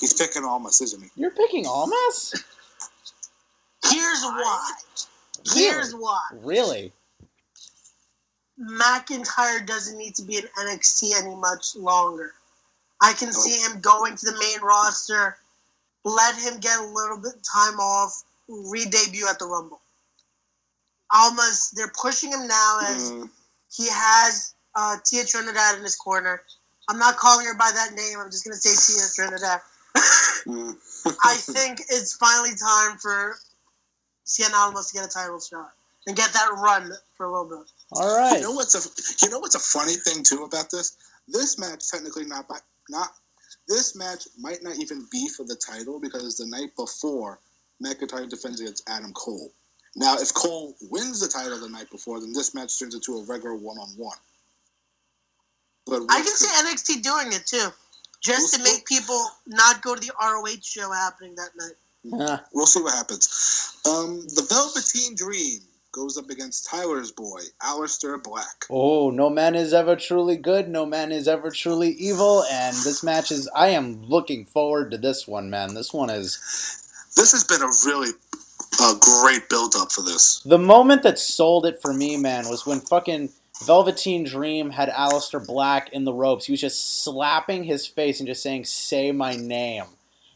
He's picking Almas, isn't he? You're picking Almas? Here's why. Here's why. Really? McIntyre doesn't need to be in NXT any much longer. I can see him going to the main roster, let him get a little bit time off, re-debut at the Rumble. Almost, they're pushing him now as Mm, he has uh, Thea Trinidad in his corner. I'm not calling her by that name. I'm just gonna say Thea Trinidad. mm. I think it's finally time for Cien Almas to get a title shot and get that run for a little bit. All right. You know what's a you know what's a funny thing too about this? This match technically not by, not this match might not even be for the title because the night before McIntyre defends against Adam Cole. Now, if Cole wins the title the night before, then this match turns into a regular one-on-one. But I can see NXT doing it too, just to make people not go to the ROH show happening that night. Yeah. We'll see what happens. Um, the Velveteen Dream goes up against Tyler's boy, Aleister Black. Oh, no man is ever truly good, no man is ever truly evil, and this match is. I am looking forward to this one, man. This one is. This has been a really uh, great build-up for this. The moment that sold it for me, man, was when fucking Velveteen Dream had Aleister Black in the ropes. He was just slapping his face and just saying, Say my name.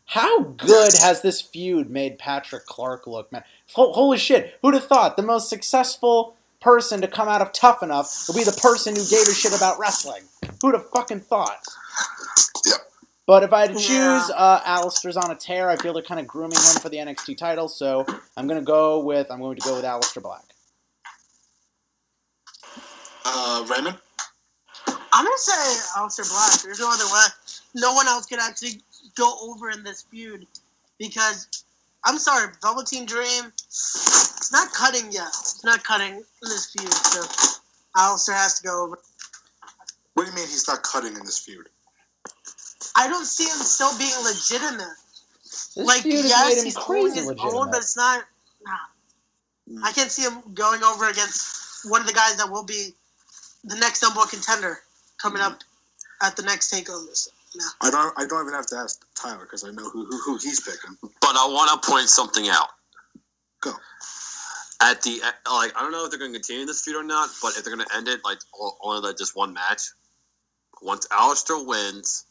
How good has this feud made Patrick Clark look, man? Holy shit, who'd have thought the most successful person to come out of Tough Enough would be the person who gave a shit about wrestling? Who'd have fucking thought? Yep. But if I had to choose, Yeah. uh, Aleister's on a tear. I feel they're kind of grooming him for the NXT title, so I'm gonna go with I'm going to go with Aleister Black. Uh, Raymond? I'm gonna say Aleister Black. There's no other way. No one else could actually go over in this feud because I'm sorry, Velveteen Dream. It's not cutting yet. It's not cutting in this feud. So Aleister has to go over. What do you mean he's not cutting in this feud? I don't see him still being legitimate. This like feud yes, made him he's holding crazy his own, but it's not. Nah. Hmm. I can't see him going over against one of the guys that will be the next number one contender coming hmm. up at the next takeover. So, no. I don't. I don't even have to ask Tyler because I know who, who who he's picking. But I want to point something out. Go. At the like, I don't know if they're going to continue this feud or not, but if they're going to end it like only like just one match, once Aleister wins,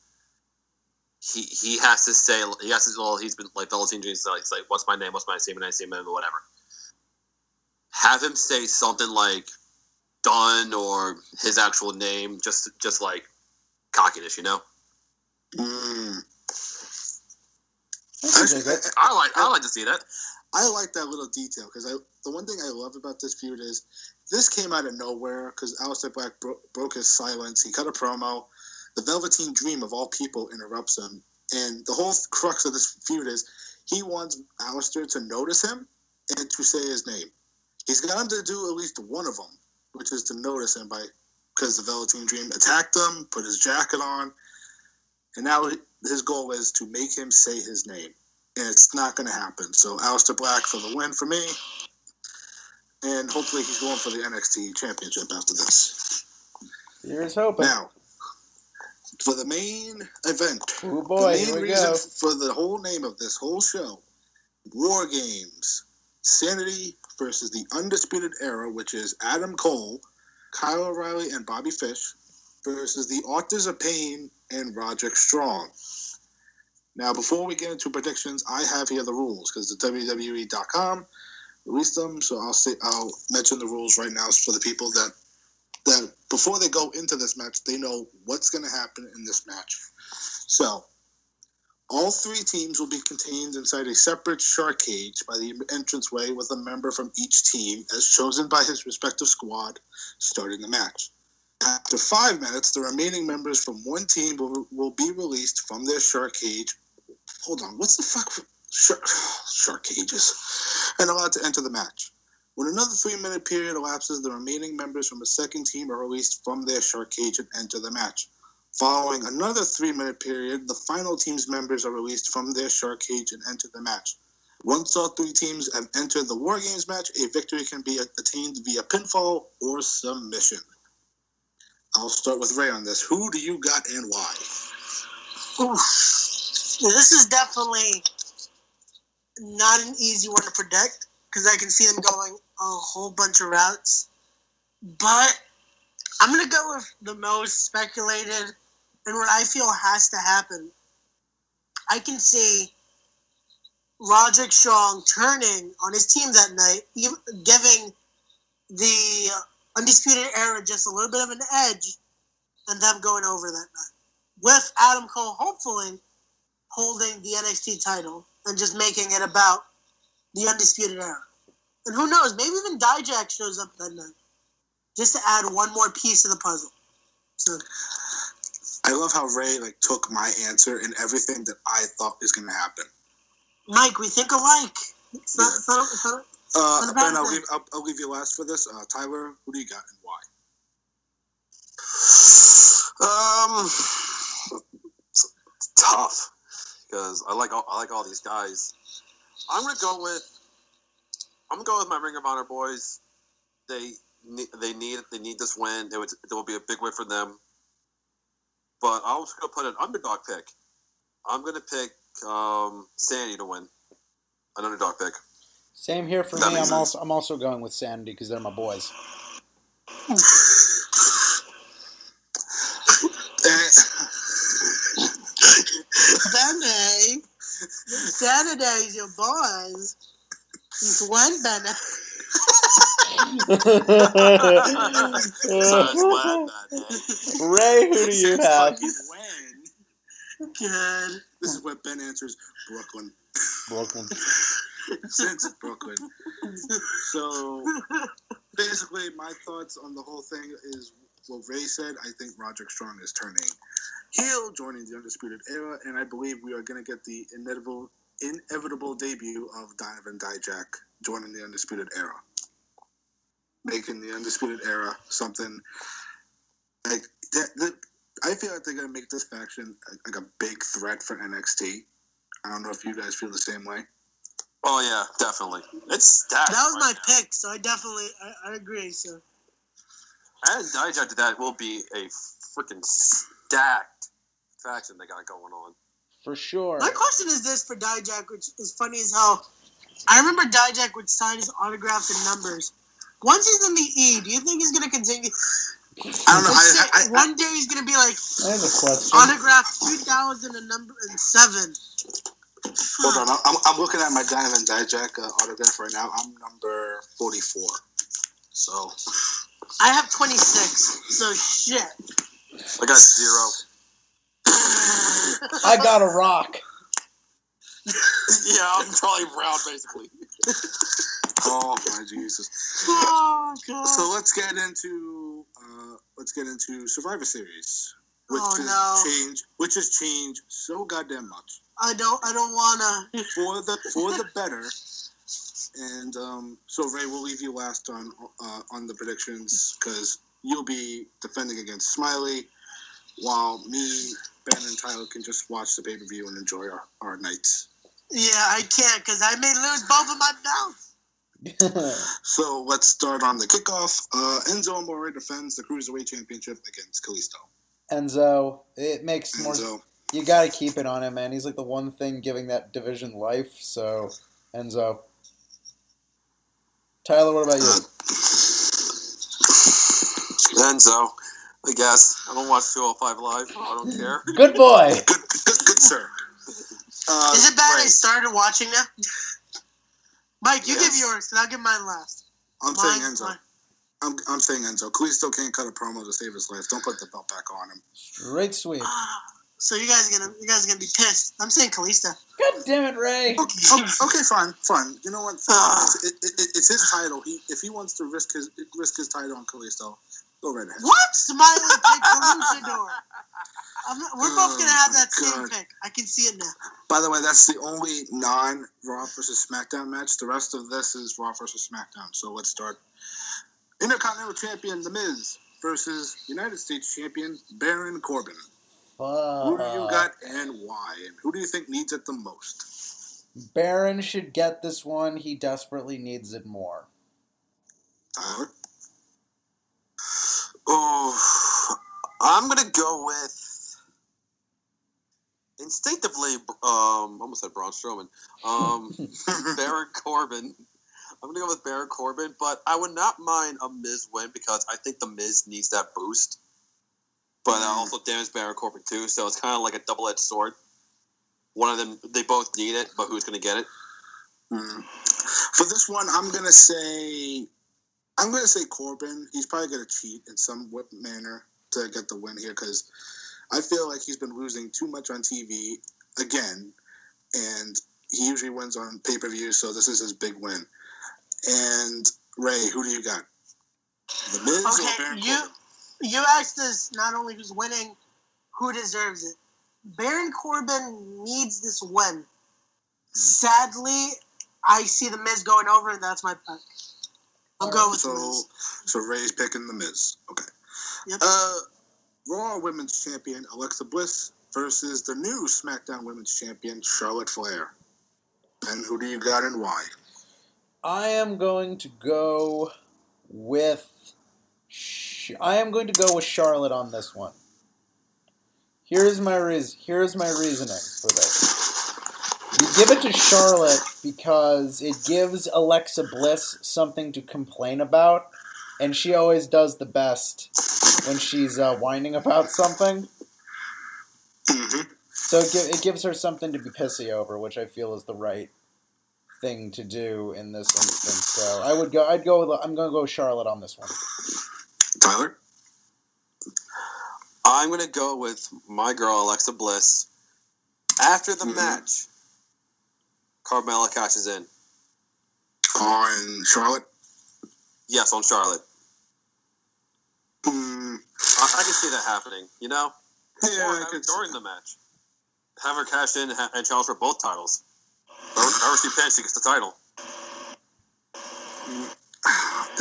he he has to say he has to well he's been like Velveteen Dream he's like, like what's my name what's my name my name or whatever. Have him say something like done or his actual name just just like cockiness, you know. Mm. I can dig it. I like I like to see that. I like that little detail because I the one thing I love about this feud is this came out of nowhere because Aleister Black bro- broke his silence. He cut a promo. The Velveteen Dream of all people interrupts him, and the whole crux of this feud is he wants Aleister to notice him and to say his name. He's got him to do at least one of them, which is to notice him by because the Velveteen Dream attacked him, put his jacket on, and now his goal is to make him say his name and it's not going to happen. So Aleister Black for the win for me, and hopefully he's going for the NXT Championship after this. Here's hoping. Now, for the main event, Oh boy, the here main we reason go. for the whole name of this whole show, War Games, Sanity versus the Undisputed Era, which is Adam Cole, Kyle O'Reilly, and Bobby Fish, versus the Authors of Pain and Roderick Strong. Now, before we get into predictions, I have here the rules because the WWE.com released them. So I'll say I'll mention the rules right now for the people that that before they go into this match, they know what's going to happen in this match. So, all three teams will be contained inside a separate shark cage by the entranceway with a member from each team, as chosen by his respective squad, starting the match. After five minutes, the remaining members from one team will, will be released from their shark cage. Hold on, what's the fuck? Shark, shark cages. And allowed to enter the match. When another three minute period elapses, the remaining members from a second team are released from their shark cage and enter the match. Following another three minute period, the final team's members are released from their shark cage and enter the match. Once all three teams have entered the War Games match, a victory can be attained via pinfall or submission. I'll start with Ray on this. Who do you got and why? Oof. This is definitely not an easy one to predict because I can see them going a whole bunch of routes. But I'm going to go with the most speculated and what I feel has to happen, I can see Roderick Strong turning on his team that night, giving the Undisputed Era just a little bit of an edge, and them going over that night. With Adam Cole hopefully holding the NXT title and just making it about the Undisputed Era. And who knows, maybe even Dijak shows up that night. Just to add one more piece of the puzzle. So I love how Ray like took my answer and everything that I thought was going to happen. Mike, we think alike. It's not, it's not, it's not, Uh, ben, I'll that? leave, I'll, I'll leave you last for this. Uh, Tyler, who do you got and why? Um, it's tough because I like all, I like all these guys. I'm gonna go with I'm gonna go with my Ring of Honor boys. They need they need they need this win. It would it will be a big win for them. But I'm also gonna put an underdog pick. I'm gonna pick um, Sanity to win. An underdog pick. Same here for That me. I'm sense. also I'm also going with Sanity because they're my boys. Benny. Saturday's your boys. It's one Benny. So it's glad that day. Ray, who do you have? Good. This is what Ben answers Brooklyn. Brooklyn. Since Brooklyn. So basically, my thoughts on the whole thing is what Ray said. I think Roderick Strong is turning heel, joining the Undisputed Era, and I believe we are going to get the inevitable, inevitable debut of Donovan Dijak joining the Undisputed Era, making the Undisputed Era something like that. that I feel like they're going to make this faction like a big threat for NXT. I don't know if you guys feel the same way. Oh yeah, definitely. It's stacked. That was right my now. pick, so I definitely I, I agree. So. And digest that will be a freaking stacked faction they got going on. For sure. My question is this for Dijak, which is funny as hell. I remember Dijak would sign his autographs and numbers. Once he's in the E, do you think he's going to continue? I don't know. I, I, one day he's going to be like I have a question. autograph 2007 hold on. I'm, I'm looking at my Donovan Dijak uh, autograph right now. I'm number 44. So, I have twenty six. So shit. I got zero. I got a rock. yeah, I'm Charlie Brown basically. oh my Jesus. oh god. So let's get into uh, let's get into Survivor Series, which Oh, has no. changed, which has changed so goddamn much I don't. I don't wanna. for the for the better. And um, so Ray, we'll leave you last on uh, on the predictions because you'll be defending against Smiley, while me, Ben, and Tyler can just watch the pay per view and enjoy our, our nights. Yeah, I can't because I may lose both of my belts. So let's start on the kickoff. Uh, Enzo Amore defends the Cruiserweight Championship against Kalisto. Enzo, it makes more. Enzo, You got to keep it on him, man. He's like the one thing giving that division life. So, Enzo. Tyler, what about you? Enzo, I guess. I don't watch 205 Live. I don't care. Good boy. good, good, good sir. Uh, Is it bad I started watching now? Mike, you Yes. give yours, and I'll give mine last. I'm saying Mine- Enzo. mine- I'm, I'm saying Enzo. still can't cut a promo to save his life. Don't put the belt back on him. Straight sweep. So you guys are gonna, you guys are gonna be pissed. I'm saying Kalisto. God damn it, Ray. Okay, okay, okay, fine, fine. You know what? Ah. It's, it, it, it's his title. He if he wants to risk his risk his title on Kalisto, go right ahead. What? Smiley picked Luchador. I'm not, we're both gonna have that Oh, same pick. I can see it now. By the way, that's the only non Raw versus SmackDown match. The rest of this is Raw versus SmackDown. So let's start. Intercontinental Champion The Miz versus United States Champion Baron Corbin. Who do you got and why? And who do you think needs it the most? Baron should get this one. He desperately needs it more. Tyler? Oh, I'm gonna go with instinctively. Um, almost said Braun Strowman. Um, Baron Corbin. I'm gonna go with Baron Corbin, but I would not mind a Miz win because I think the Miz needs that boost. But uh, Mm. also damage Baron Corbin too. So it's kind of like a double edged sword. One of them, they both need it, but who's going to get it? Mm. For this one, I'm gonna say, I'm gonna say Corbin. He's probably gonna cheat in some whip manner to get the win here because I feel like he's been losing too much on TV again, and he usually wins on pay per view. So this is his big win. And Ray, who do you got? The Miz or Baron you Corbin? You asked us not only who's winning, who deserves it. Baron Corbin needs this win. Sadly, I see the Miz going over, and that's my pick. I'm going with the So, Miz. so Ray's picking the Miz. Okay. Yep. Uh, Raw Women's Champion Alexa Bliss versus the new SmackDown Women's Champion Charlotte Flair. And who do you got and why? I am going to go with. I am going to go with Charlotte on this one. Here's my reason. Here's my reasoning for this. You give it to Charlotte because it gives Alexa Bliss something to complain about, and she always does the best when she's uh, whining about something. Mm-hmm. So it, gi- it gives her something to be pissy over, which I feel is the right thing to do in this instance. So I would go. I'd go. With, I'm going to go Charlotte on this one. Tyler? I'm going to go with my girl, Alexa Bliss. After the Mhm. match, Carmella cashes in. On Charlotte? Yes, on Charlotte. Mm, I, I can see that happening, you know? yeah, or I have could during the match. Have her cash in and challenge for both titles. Or she pins, she gets the title.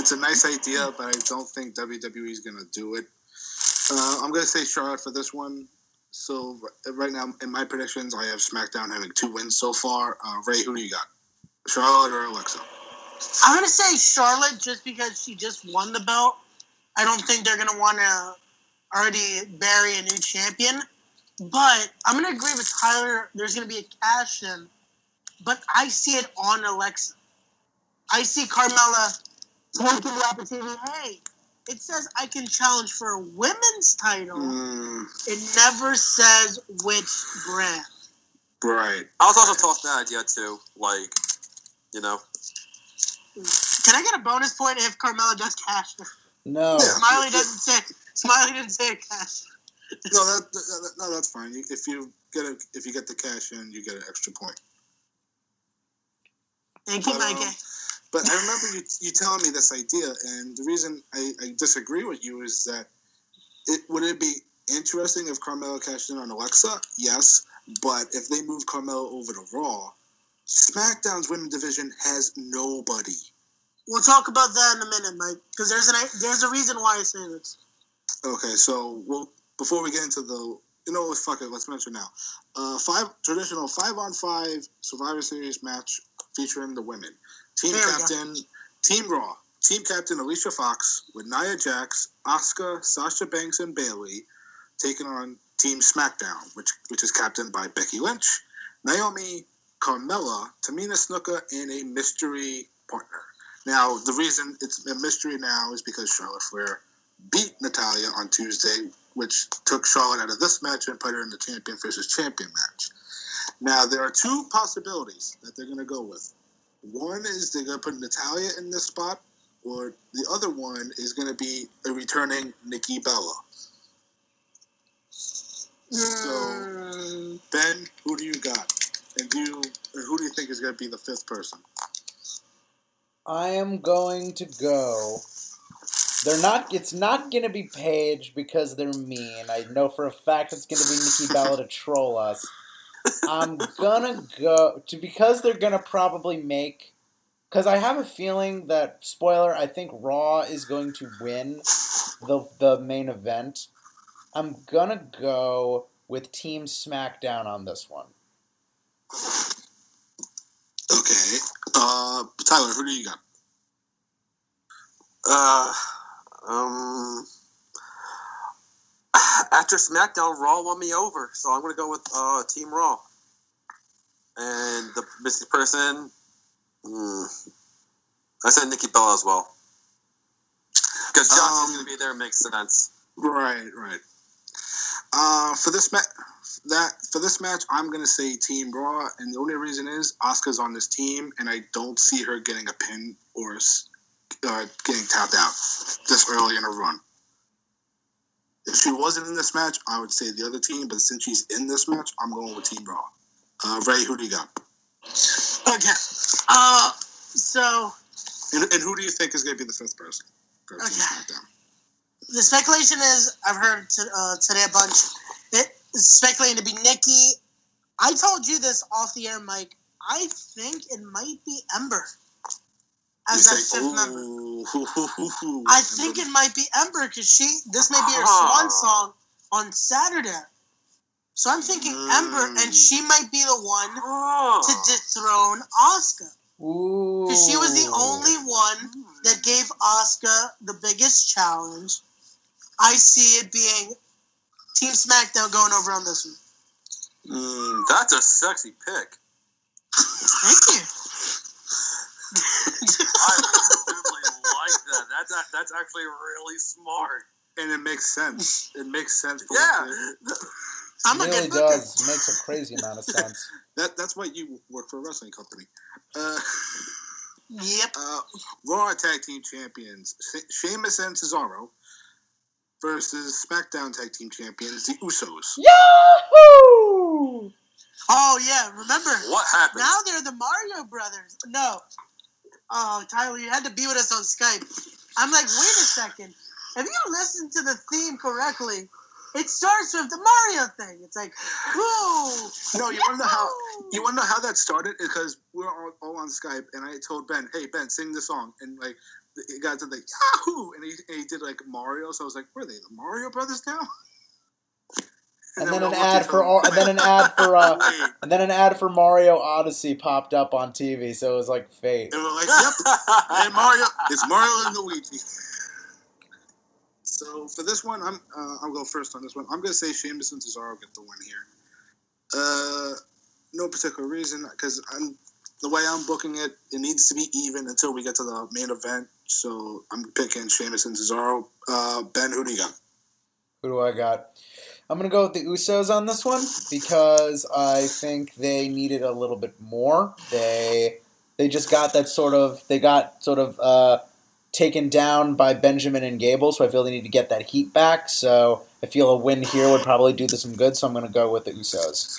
It's a nice idea, but I don't think WWE is going to do it. Uh, I'm going to say Charlotte for this one. So right now, in my predictions, I have SmackDown having two wins so far. Uh, Ray, who do you got? Charlotte or Alexa? I'm gonna say Charlotte just because she just won the belt. I don't think they're gonna want to already bury a new champion. But I'm gonna agree with Tyler. There's gonna be a cash in, but I see it on Alexa. I see Carmella taking the opportunity. Hey, it says I can challenge for a women's title. Mm, It never says which brand. right. I was also tossed that idea too. Like, you know, Can I get a bonus point if Carmella does cash? No. Smiley doesn't say. Smiley didn't say a cash. No, that, that, no, that's fine. If you get a, if you get the cash in, you get an extra point. Thank you, But, Mike. But I remember you, you telling me this idea, and the reason I, I disagree with you is that it would it be interesting if Carmella cashed in on Alexa? Yes, but if they move Carmella over to Raw, SmackDown's women's division has nobody. We'll talk about that in a minute, Mike, because there's an there's a reason why I say this. Okay, so well, before we get into the, you know, what, fuck it, let's mention now. Uh, five traditional five on five Survivor Series match featuring the women. Team There captain, Team Raw. Team captain Alicia Fox with Nia Jax, Asuka, Sasha Banks, and Bayley taking on Team SmackDown, which which is captained by Becky Lynch, Naomi, Carmella, Tamina Snuka, and a mystery partner. Now, the reason it's a mystery now is because Charlotte Flair beat Natalya on Tuesday, which took Charlotte out of this match and put her in the champion versus champion match. Now, there are two possibilities that they're going to go with. One is they're going to put Natalya in this spot, or the other one is going to be a returning Nikki Bella. So, Ben, who do you got? And do you, who do you think is going to be the fifth person? I am going to go. They're not. It's not going to be Paige because they're mean. I know for a fact it's going to be Nikki Bella to troll us. I'm gonna go to because they're gonna probably make. Because I have a feeling that spoiler. I think Raw is going to win the the main event. I'm gonna go with Team SmackDown on this one. Okay. Uh, Tyler, who do you got? uh, um, after SmackDown, Raw won me over, so I'm going to go with uh, Team Raw. And the missing person, hmm, I said Nikki Bella as well. Because Johnson's Um, going to be there makes sense. Right, right. Uh, for this match, that for this match, I'm gonna say Team Raw, and the only reason is Asuka's on this team, and I don't see her getting a pin or uh, getting tapped out this early in a run. If she wasn't in this match, I would say the other team, but since she's in this match, I'm going with Team Raw. Uh, Ray, who do you got? Okay. Uh, so And, and who do you think is going to be the fifth person? Okay. The speculation is I've heard t- uh, today a bunch. It is speculating to be Nikki. I told you this off the air, Mike. I think it might be Ember as that fifth member. I think it might be Ember because she. This may be her Ah. swan song on Saturday. So I'm thinking Ember, and she might be the one to Oh. dethrone Asuka. Because she was the only one that gave Asuka the biggest challenge. I see it being Team SmackDown going over on this one. Mm, that's a sexy pick. Thank you. I really like that. That's a- that's actually really smart. and it makes sense. It makes sense. For Yeah. what I'm a really good booker. does. Makes a crazy amount of sense. That that's why you work for a wrestling company. Uh, Yep. uh, Raw Tag Team Champions She- Sheamus and Cesaro versus SmackDown Tag Team Champions the Usos. Yahoo! Oh yeah. Remember? What happened? Now they're the Mario Brothers. No. Oh, Tyler, you had to be with us on Skype. I'm like, wait a second. If you listen to the theme correctly, it starts with the Mario thing. It's like, whoa. No, you want to know how you want to know how that started? Because we're all, all on Skype, and I told Ben, "Hey Ben, sing the song," and like It got to the Yahoo, and he, and he did like Mario. So I was like, "Were they the Mario Brothers now?" And then an ad for all, and then an ad for uh, and then an ad for Mario Odyssey popped up on TV, so it was like fate. And we're like, "Yep, Hey Mario, it's Mario and Luigi. So for this one, I'm uh, I'll go first on this one. I'm gonna say Sheamus and Cesaro get the win here. Uh, no particular reason because I'm the way I'm booking it. It needs to be even until we get to the main event. So I'm picking Sheamus and Cesaro. Uh, ben, who do you got? Who do I got? I'm gonna go with the Usos on this one because I think they needed a little bit more. They they just got that sort of they got sort of uh, taken down by Benjamin and Gable, so I feel they need to get that heat back. So I feel a win here would probably do them some good. So I'm gonna go with the Usos.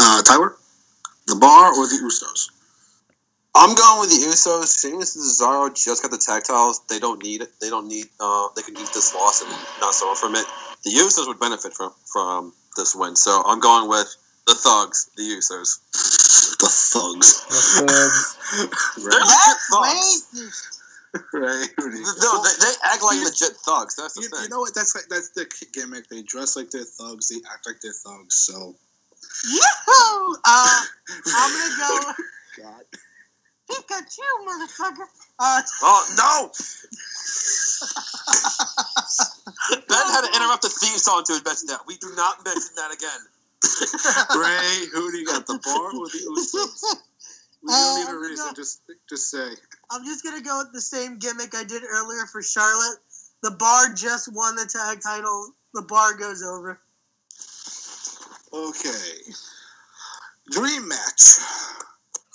Uh, Tyler, the Bar or the Usos? I'm going with the Usos. Sheamus and Cesaro just got the tag titles. They don't need it. They don't need. Uh, they can use this loss and not suffer from it. The Usos would benefit from from this win. So I'm going with the Thugs, the Usos. The Thugs. The Thugs. They're right, legit thugs. right. Who do you- No, they, they act like legit thugs. That's the You, thing. you know what? That's like that's the gimmick. They dress like they're thugs. They act like they're thugs. So, Yahoo! Uh, I'm gonna go God. Pikachu, motherfucker. Uh, Oh no! Ben had to interrupt the theme song to mention that. We do not mention that again. Ray, who do you got? The bar with the Usos? We don't need a um, I'm reason. gonna- Just, just say. I'm just gonna go with the same gimmick I did earlier for Charlotte. The bar just won the tag title. The bar goes over. Okay. Dream match.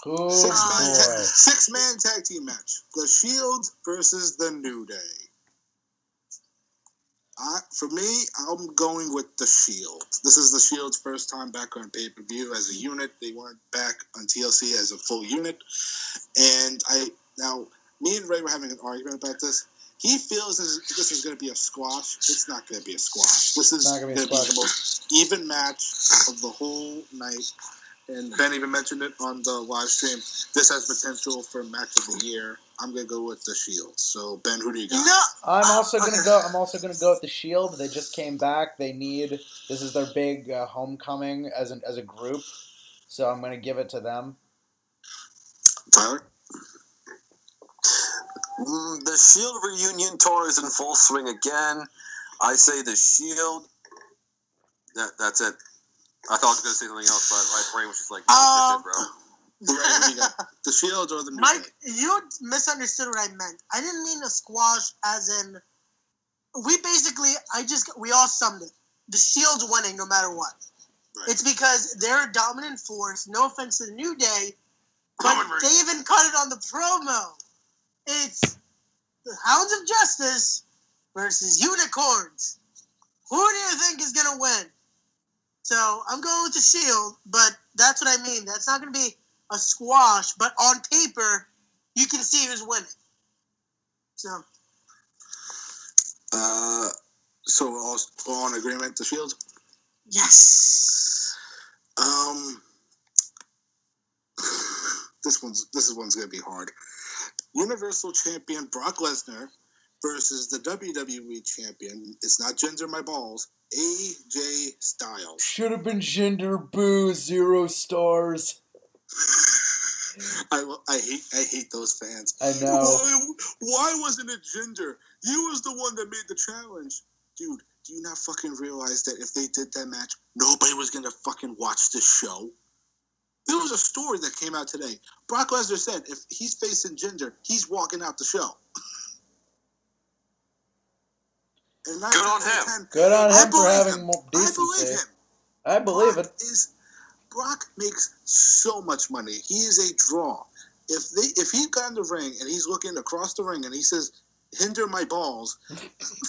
Oh Six man, ta- six man tag team match. The Shield versus the New Day. I, for me, I'm going with the Shield. This is the Shield's first time back on pay per view as a unit. They weren't back on TLC as a full unit, and I now me and Ray were having an argument about this. He feels this is, this is going to be a squash. It's not going to be a squash. This is Not gonna be the most even match of the whole night. And Ben even mentioned it on the live stream. This has potential for match of the year. I'm gonna go with the Shield. So Ben, who do you got? No, I'm also gonna go. I'm also gonna go with the Shield. They just came back. They need. This is their big uh, homecoming as an as a group. So I'm gonna give it to them. Tyler. Mm, the Shield reunion tour is in full swing again. I say the Shield. That, that's it. I thought I was going to say something else, but my brain was just like, no, Um, bro. Ray, who do you? The Shield or the New Mike, Day? you misunderstood what I meant. I didn't mean a squash as in. We basically, I just, we all summed it. the Shield's winning no matter what. Right. It's because they're a dominant force. No offense to the New Day, but Roman Reigns. they even cut it on the promo. It's the Hounds of Justice versus Unicorns. Who do you think is gonna win? So I'm going with the Shield, but that's what I mean. That's not gonna be a squash, but on paper, you can see who's winning. So Uh, so all, all in agreement. The Shield. yes. Um, this one's this one's gonna be hard. Universal Champion Brock Lesnar versus the WWE Champion. It's not Jinder my balls. AJ Styles. Should have been Jinder boo zero stars. I, I hate I hate those fans. I know. Why, why wasn't it Jinder? You was the one that made the challenge, dude. Do you not fucking realize that if they did that match, nobody was gonna fucking watch the show? There was a story that came out today. Brock Lesnar said if he's facing Jinder, he's walking out the show. And nine Good on times out of him. ten, Good on I him for having him. more I believe decency. him. I believe Brock it. Is Brock makes so much money. He is a draw. If they if he got in the ring and he's looking across the ring and he says, "Hinder my balls,"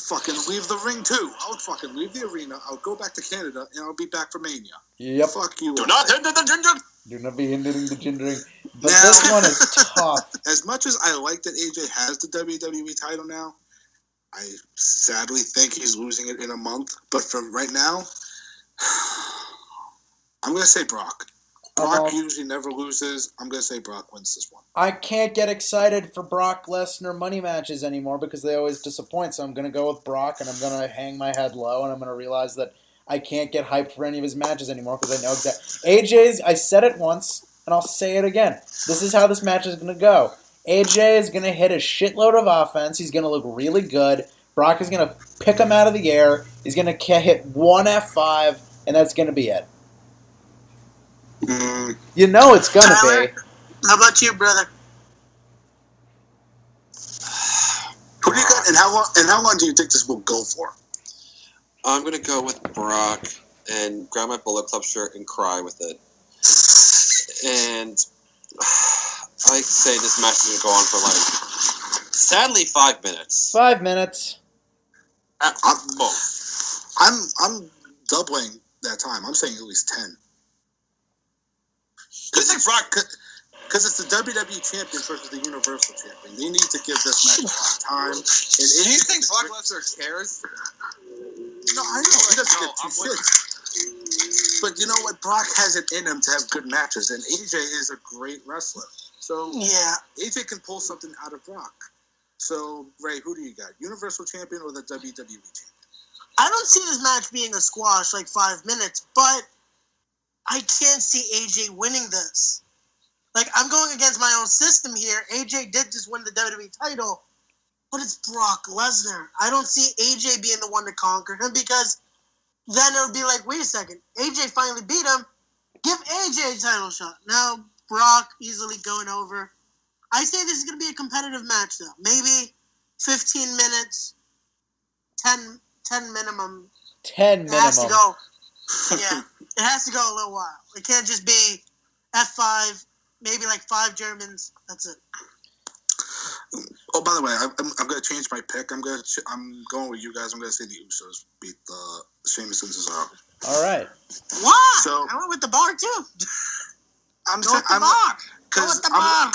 fucking leave the ring too. I'll fucking leave the arena. I'll go back to Canada and I'll be back for Mania. Yep. Fuck you. Do all. not hinder the ginger. Do not be hindering the gendering. But Now- this one is tough. As much as I like that AJ has the WWE title now, I sadly think he's losing it in a month. But for right now, I'm gonna say Brock. Brock Uh-huh. usually never loses. I'm gonna say Brock wins this one. I can't get excited for Brock Lesnar money matches anymore because they always disappoint. So I'm going to go with Brock and I'm going to hang my head low and I'm going to realize that I can't get hyped for any of his matches anymore because I know exactly. AJ's, I said it once and I'll say it again. This is how this match is going to go. AJ is going to hit a shitload of offense. He's going to look really good. Brock is going to pick him out of the air. He's going to hit one F5 and that's going to be it. Mm, You know it's going to be. How about you, brother? who do you got? And how long? And how long do you think this will go for? I'm gonna go with Brock and grab my Bullet Club shirt and cry with it. And I say this match is gonna go on for like, sadly, five minutes Five minutes. at I'm- most. I'm I'm doubling that time. I'm saying at least ten. You think Brock? Because it's the WWE champion versus the Universal champion. They need to give this match time. And Do you it- think Brock Lesnar cares? No, I know he doesn't No, get two I'm shits. But you know what? Brock has it in him to have good matches, and AJ is a great wrestler. So Yeah. AJ can pull something out of Brock. So Ray, who do you got? Universal champion or the WWE champion? I don't see this match being a squash like five minutes, but I can't see AJ winning this. Like I'm going against my own system here. AJ did just win the WWE title, but it's Brock Lesnar. I don't see AJ being the one to conquer him because then it would be like, wait a second, AJ finally beat him. Give AJ a title shot. Now Brock easily going over. I say this is going to be a competitive match though. Maybe 15 minutes, 10, 10 minimum Ten it has to minimum. go. Yeah, it has to go a little while. It can't just be F five, maybe like five Germans. That's it. Oh, by the way, I'm, I'm, I'm going to change my pick. I'm going to ch- I'm going with you guys. I'm going to say the Usos beat the Sheamus and Cesaro. All right. Why? So- I went with the bar too. I'm Go with the I'm, Because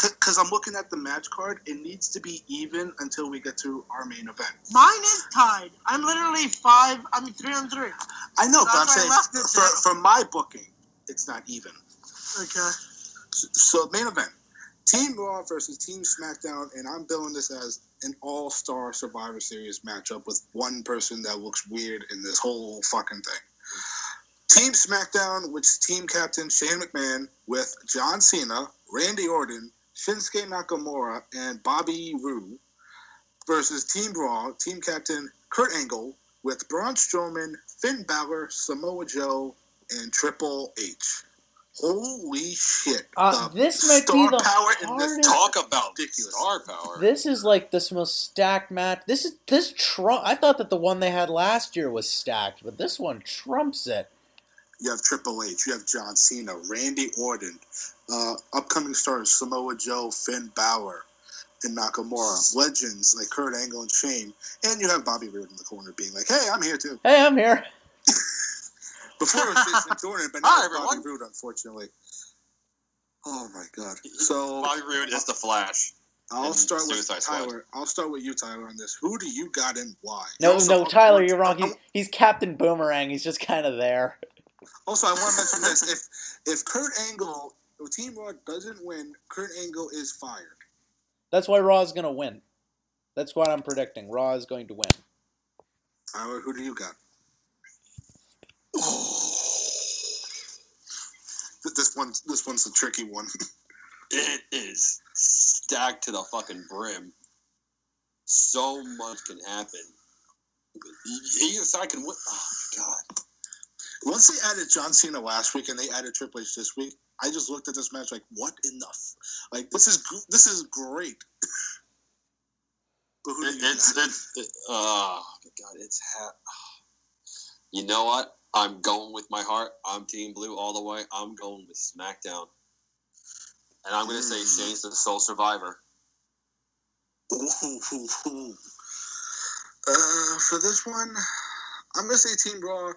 I'm, cause I'm looking at the match card. It needs to be even until we get to our main event. Mine is tied. I'm literally five. I'm three on three. I know, but I'm That's why I saying for, for my booking, it's not even. Okay. So main event, Team Raw versus Team SmackDown, and I'm billing this as an all-star Survivor Series matchup with one person that looks weird in this whole fucking thing. Team SmackDown, which team captain Shane McMahon with John Cena, Randy Orton, Shinsuke Nakamura, and Bobby Roode versus Team Raw, team captain Kurt Angle with Braun Strowman, Finn Balor, Samoa Joe, and Triple H. Holy shit! Uh, The this might be the power in this hardest- Talk about Ridiculous. star power. This is like this most stacked match. This is this trump. I thought that the one they had last year was stacked, but this one trumps it. You have Triple H, you have John Cena, Randy Orton, uh, upcoming stars Samoa Joe, Finn Balor, and Nakamura, legends like Kurt Angle and Shane, and you have Bobby Roode in the corner being like, "Hey, I'm here too." Hey, I'm here. Before it was Jason Jordan, but now Hi, it's Bobby. Roode, unfortunately. Oh my god! So Bobby Roode is the Flash. I'll start with Suicide Squad. Tyler. I'll start with you, Tyler, on this. Who do you got and why? No, Also, no, Tyler, you're wrong. I- He's, he's Captain Boomerang. He's just kind of there. Also, I want to mention this: if if Kurt Angle, if Team Raw doesn't win, Kurt Angle is fired. That's why Raw is gonna win. That's what I'm predicting. Raw is going to win. Tyler, who do you got? Th- This one's this one's a tricky one. It is stacked to the fucking brim. So much can happen. Either side can win. Oh my god. Once they added John Cena last week and they added Triple H this week, I just looked at this match like, what in the like this is this is great. but who It, you it's got? it, it, oh my god, it's ha- You know what? I'm going with my heart. I'm Team Blue all the way. I'm going with SmackDown, and I'm going to say Hmm. Shane's the sole survivor. Ooh, ooh, ooh. Uh, for this one, I'm gonna say Team Raw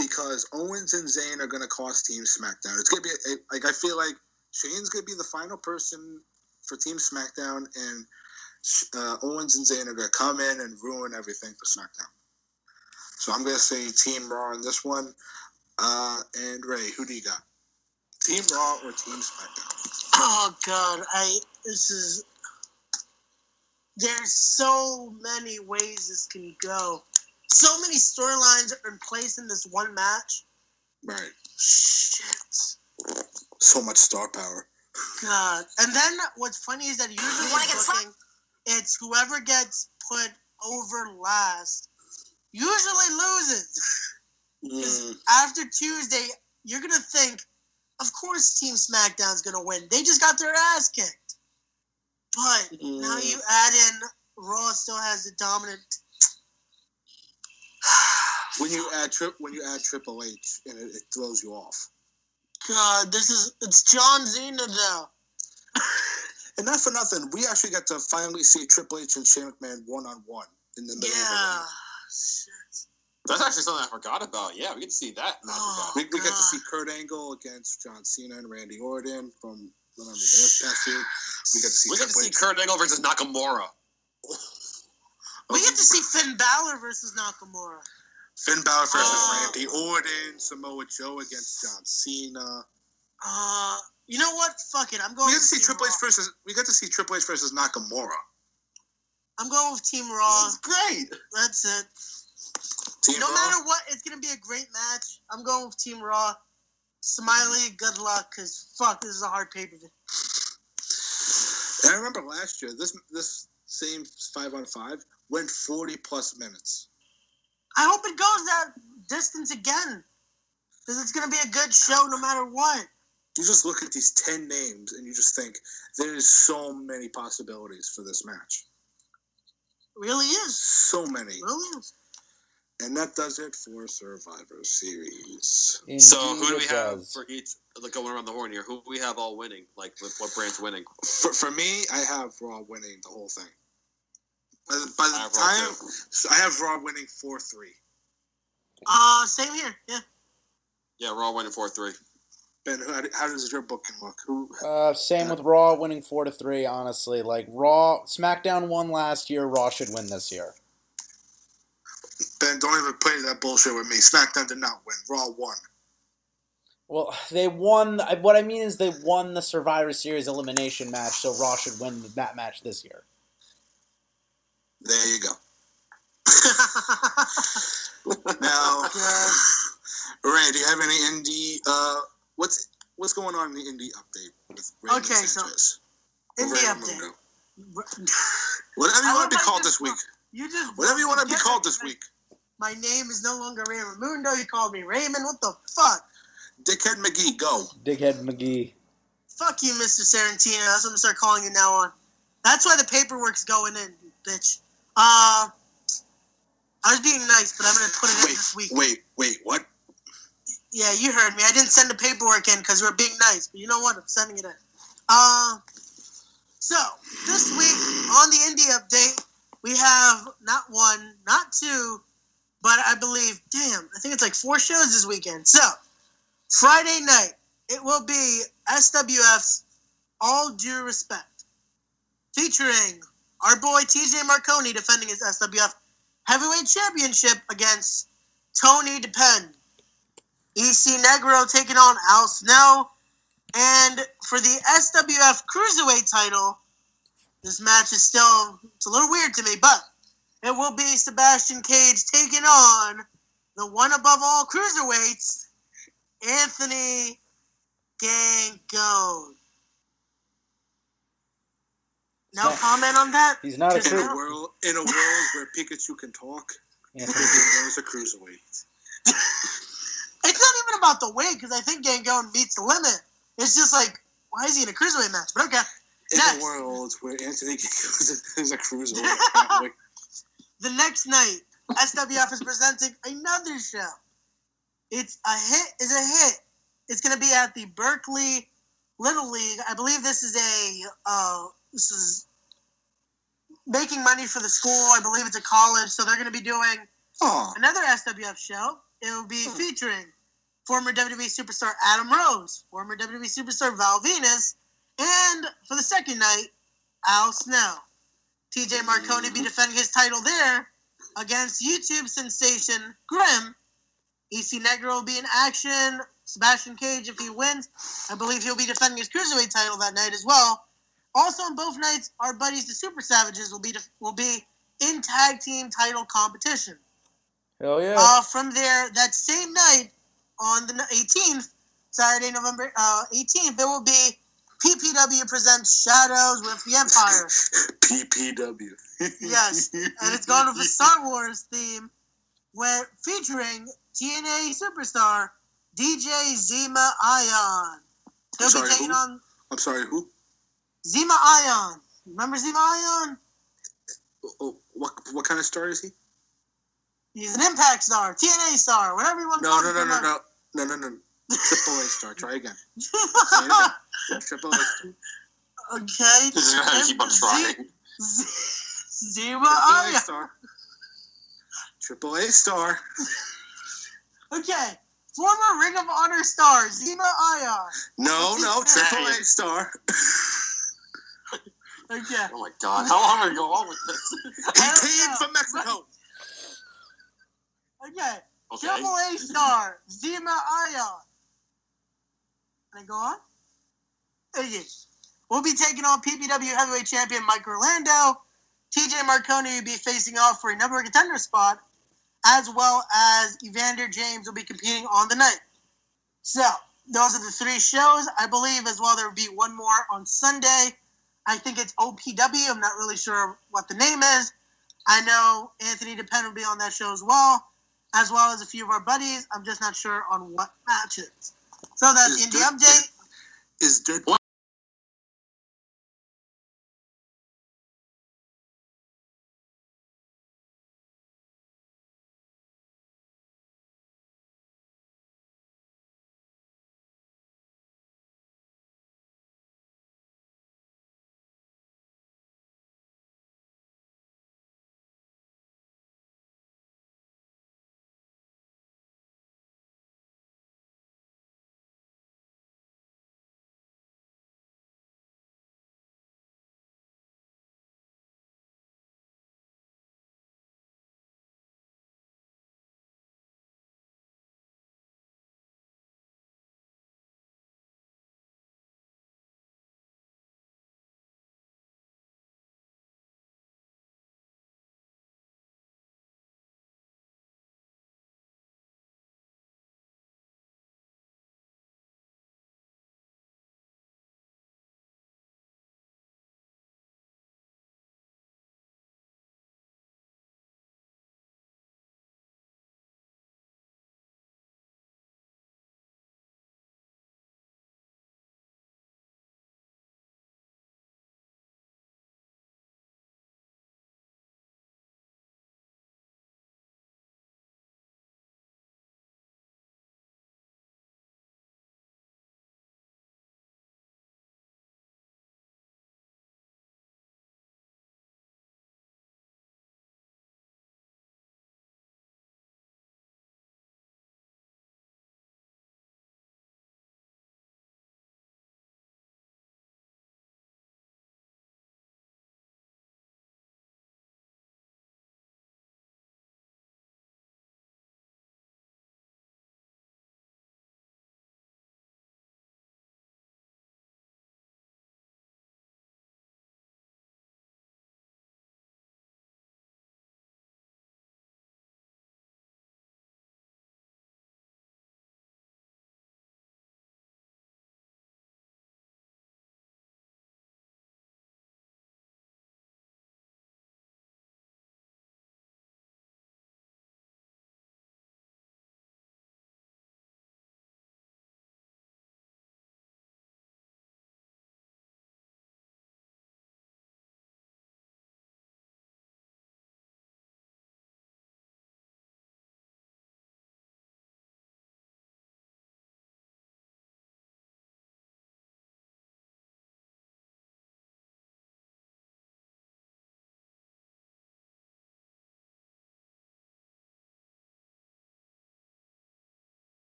because Owens and Zayn are gonna cost Team SmackDown. It's gonna be a, like I feel like Shane's gonna be the final person for Team SmackDown, and uh, Owens and Zayn are gonna come in and ruin everything for SmackDown. So I'm gonna say Team Raw in this one. Uh, and Ray, who do you got? Team Raw or Team SmackDown? Oh God, I this is. There's so many ways this can go. So many storylines are in place in this one match. Right. Shit. So much star power. God. And then what's funny is that usually wanna in booking, it's whoever gets put over last usually loses. Mm, After Tuesday, you're gonna think, of course Team SmackDown's gonna win. They just got their ass kicked. But now mm. you add in Raw still has the dominant when you add trip when you add Triple H and it, it throws you off. God, this is it's John Cena though. And not for nothing, we actually got to finally see Triple H and Shane McMahon one on one in the middle Yeah. of Shit. That's actually something I forgot about. Yeah, we get to see that Oh. We, we got to see Kurt Angle against John Cena and Randy Orton from remember their past feud. We got to see We get to see H. Kurt Angle versus Nakamura. We get to see Finn Balor versus Nakamura. Finn Balor versus Oh. Randy Orton, Samoa Joe against John Cena. Uh, you know what? Fuck it. I'm going. We got with to see Team Triple H Raw. versus we got to see Triple H versus Nakamura. I'm going with Team Raw. That's great. That's it. Team no Raw. matter what, it's gonna be a great match. I'm going with Team Raw. Smiley, good luck, cause fuck, this is a hard pay per view. I remember last year, this this same five on five went forty plus minutes. I hope it goes that distance again, cause it's gonna be a good show no matter what. You just look at these ten names and you just think there's so many possibilities for this match. Really is. So many. Really is. And that does it for Survivor Series. So who do we have does. for each? Like going around the horn here. Who do we have all winning? Like with what brand's winning? For, for me, I have Raw winning the whole thing. By the, by the I have Raw time too. I have Raw winning four three. Uh, same here. Yeah. Yeah, Raw winning four three. Ben, how, how does your booking look? Who? Uh, same with Raw winning four to three. Honestly, like Raw, SmackDown won last year. Raw should win this year. Ben, don't even play that bullshit with me. SmackDown did not win. Raw won. Well, they won. What I mean is they won the Survivor Series elimination match, so Raw should win that match this year. There you go. Now, God. Ray, do you have any indie? Uh, what's what's going on in the indie update with Raymond Okay, so- Sanchez? Indie update. Whatever you want to be called this week. You just Whatever you want to be called this week. My name is no longer Raymond Mundo. You called me Raymond. What the fuck? Dickhead McGee, go. Dickhead McGee. Fuck you, Mr. Sarantino. That's what I'm gonna start calling you now on. That's why the paperwork's going in, bitch. Uh, I was being nice, but I'm gonna put it in Wait, this week. wait, wait, what? Yeah, you heard me. I didn't send the paperwork in because we're being nice, but you know what? I'm sending it in. Uh, so this week on the indie update, we have not one, not two, but I believe, damn, I think it's like four shows this weekend. So Friday night, it will be SWF's All Due Respect, featuring our boy TJ Marconi defending his SWF Heavyweight Championship against Tony Deppen. EC Negro taking on Al Snow. And for the SWF Cruiserweight title, this match is still it's a little weird to me, but it will be Sebastian Cage taking on the one above all cruiserweights, Anthony Gangone. No Snap. comment on that? He's not a Just In a world, in a world where Pikachu can talk, Anthony. there's a cruiserweight. It's not even about the weight because I think Gangone meets the limit. It's just like, why is he in a cruiserweight match? But okay. In Next. a world where Anthony is a cruiserweight. The next night, SWF is presenting another show. It's a hit. Is a hit. It's going to be at the Berkeley Little League. I believe this is a uh, this is making money for the school. I believe it's a college, so they're going to be doing Aw, another SWF show. It will be hmm. featuring former WWE superstar Adam Rose, former WWE superstar Val Venis, and for the second night, Al Snow. TJ Marconi be defending his title there against YouTube sensation Grim. EC Negro will be in action. Sebastian Cage, if he wins, I believe he'll be defending his cruiserweight title that night as well. Also on both nights, our buddies the Super Savages will be will be in tag team title competition. Hell yeah. Uh, from there, that same night on the 18th, Saturday, November uh, 18th, there will be PPW presents Shadows with the Empire. PPW. Yes, and it's going with a Star Wars theme, where featuring TNA superstar DJ Zema Ion. He'll Sorry, be taking who? on I'm sorry, who? Zema Ion. Remember Zema Ion? Oh, oh, what what kind of star is he? He's an Impact star, TNA star, whatever you want to No, call no, him. no, no, no, no, no, no. Triple A star. Try again. Say it again. Triple A. Star. Okay. This is gonna keep on trying. Z- Zema Triple A Ion. star. Triple A star. Okay. Former Ring of Honor star Zema Ion. No, no, Triple A star. Okay. Oh my god, how long are we going on with this? He came know. from Mexico. Okay. Okay. Triple A star Zema Ion. Can I go on? Okay. We'll be taking on PPW Heavyweight Champion Mike Orlando. TJ Marconi will be facing off for a number one contender spot, as well as Evander James will be competing on the night. So, those are the three shows. I believe as well there will be one more on Sunday. I think it's OPW. I'm not really sure what the name is. I know Anthony Deppen will be on that show as well, as well as a few of our buddies. I'm just not sure on what matches. So that's Is in the there- update. Is Dirt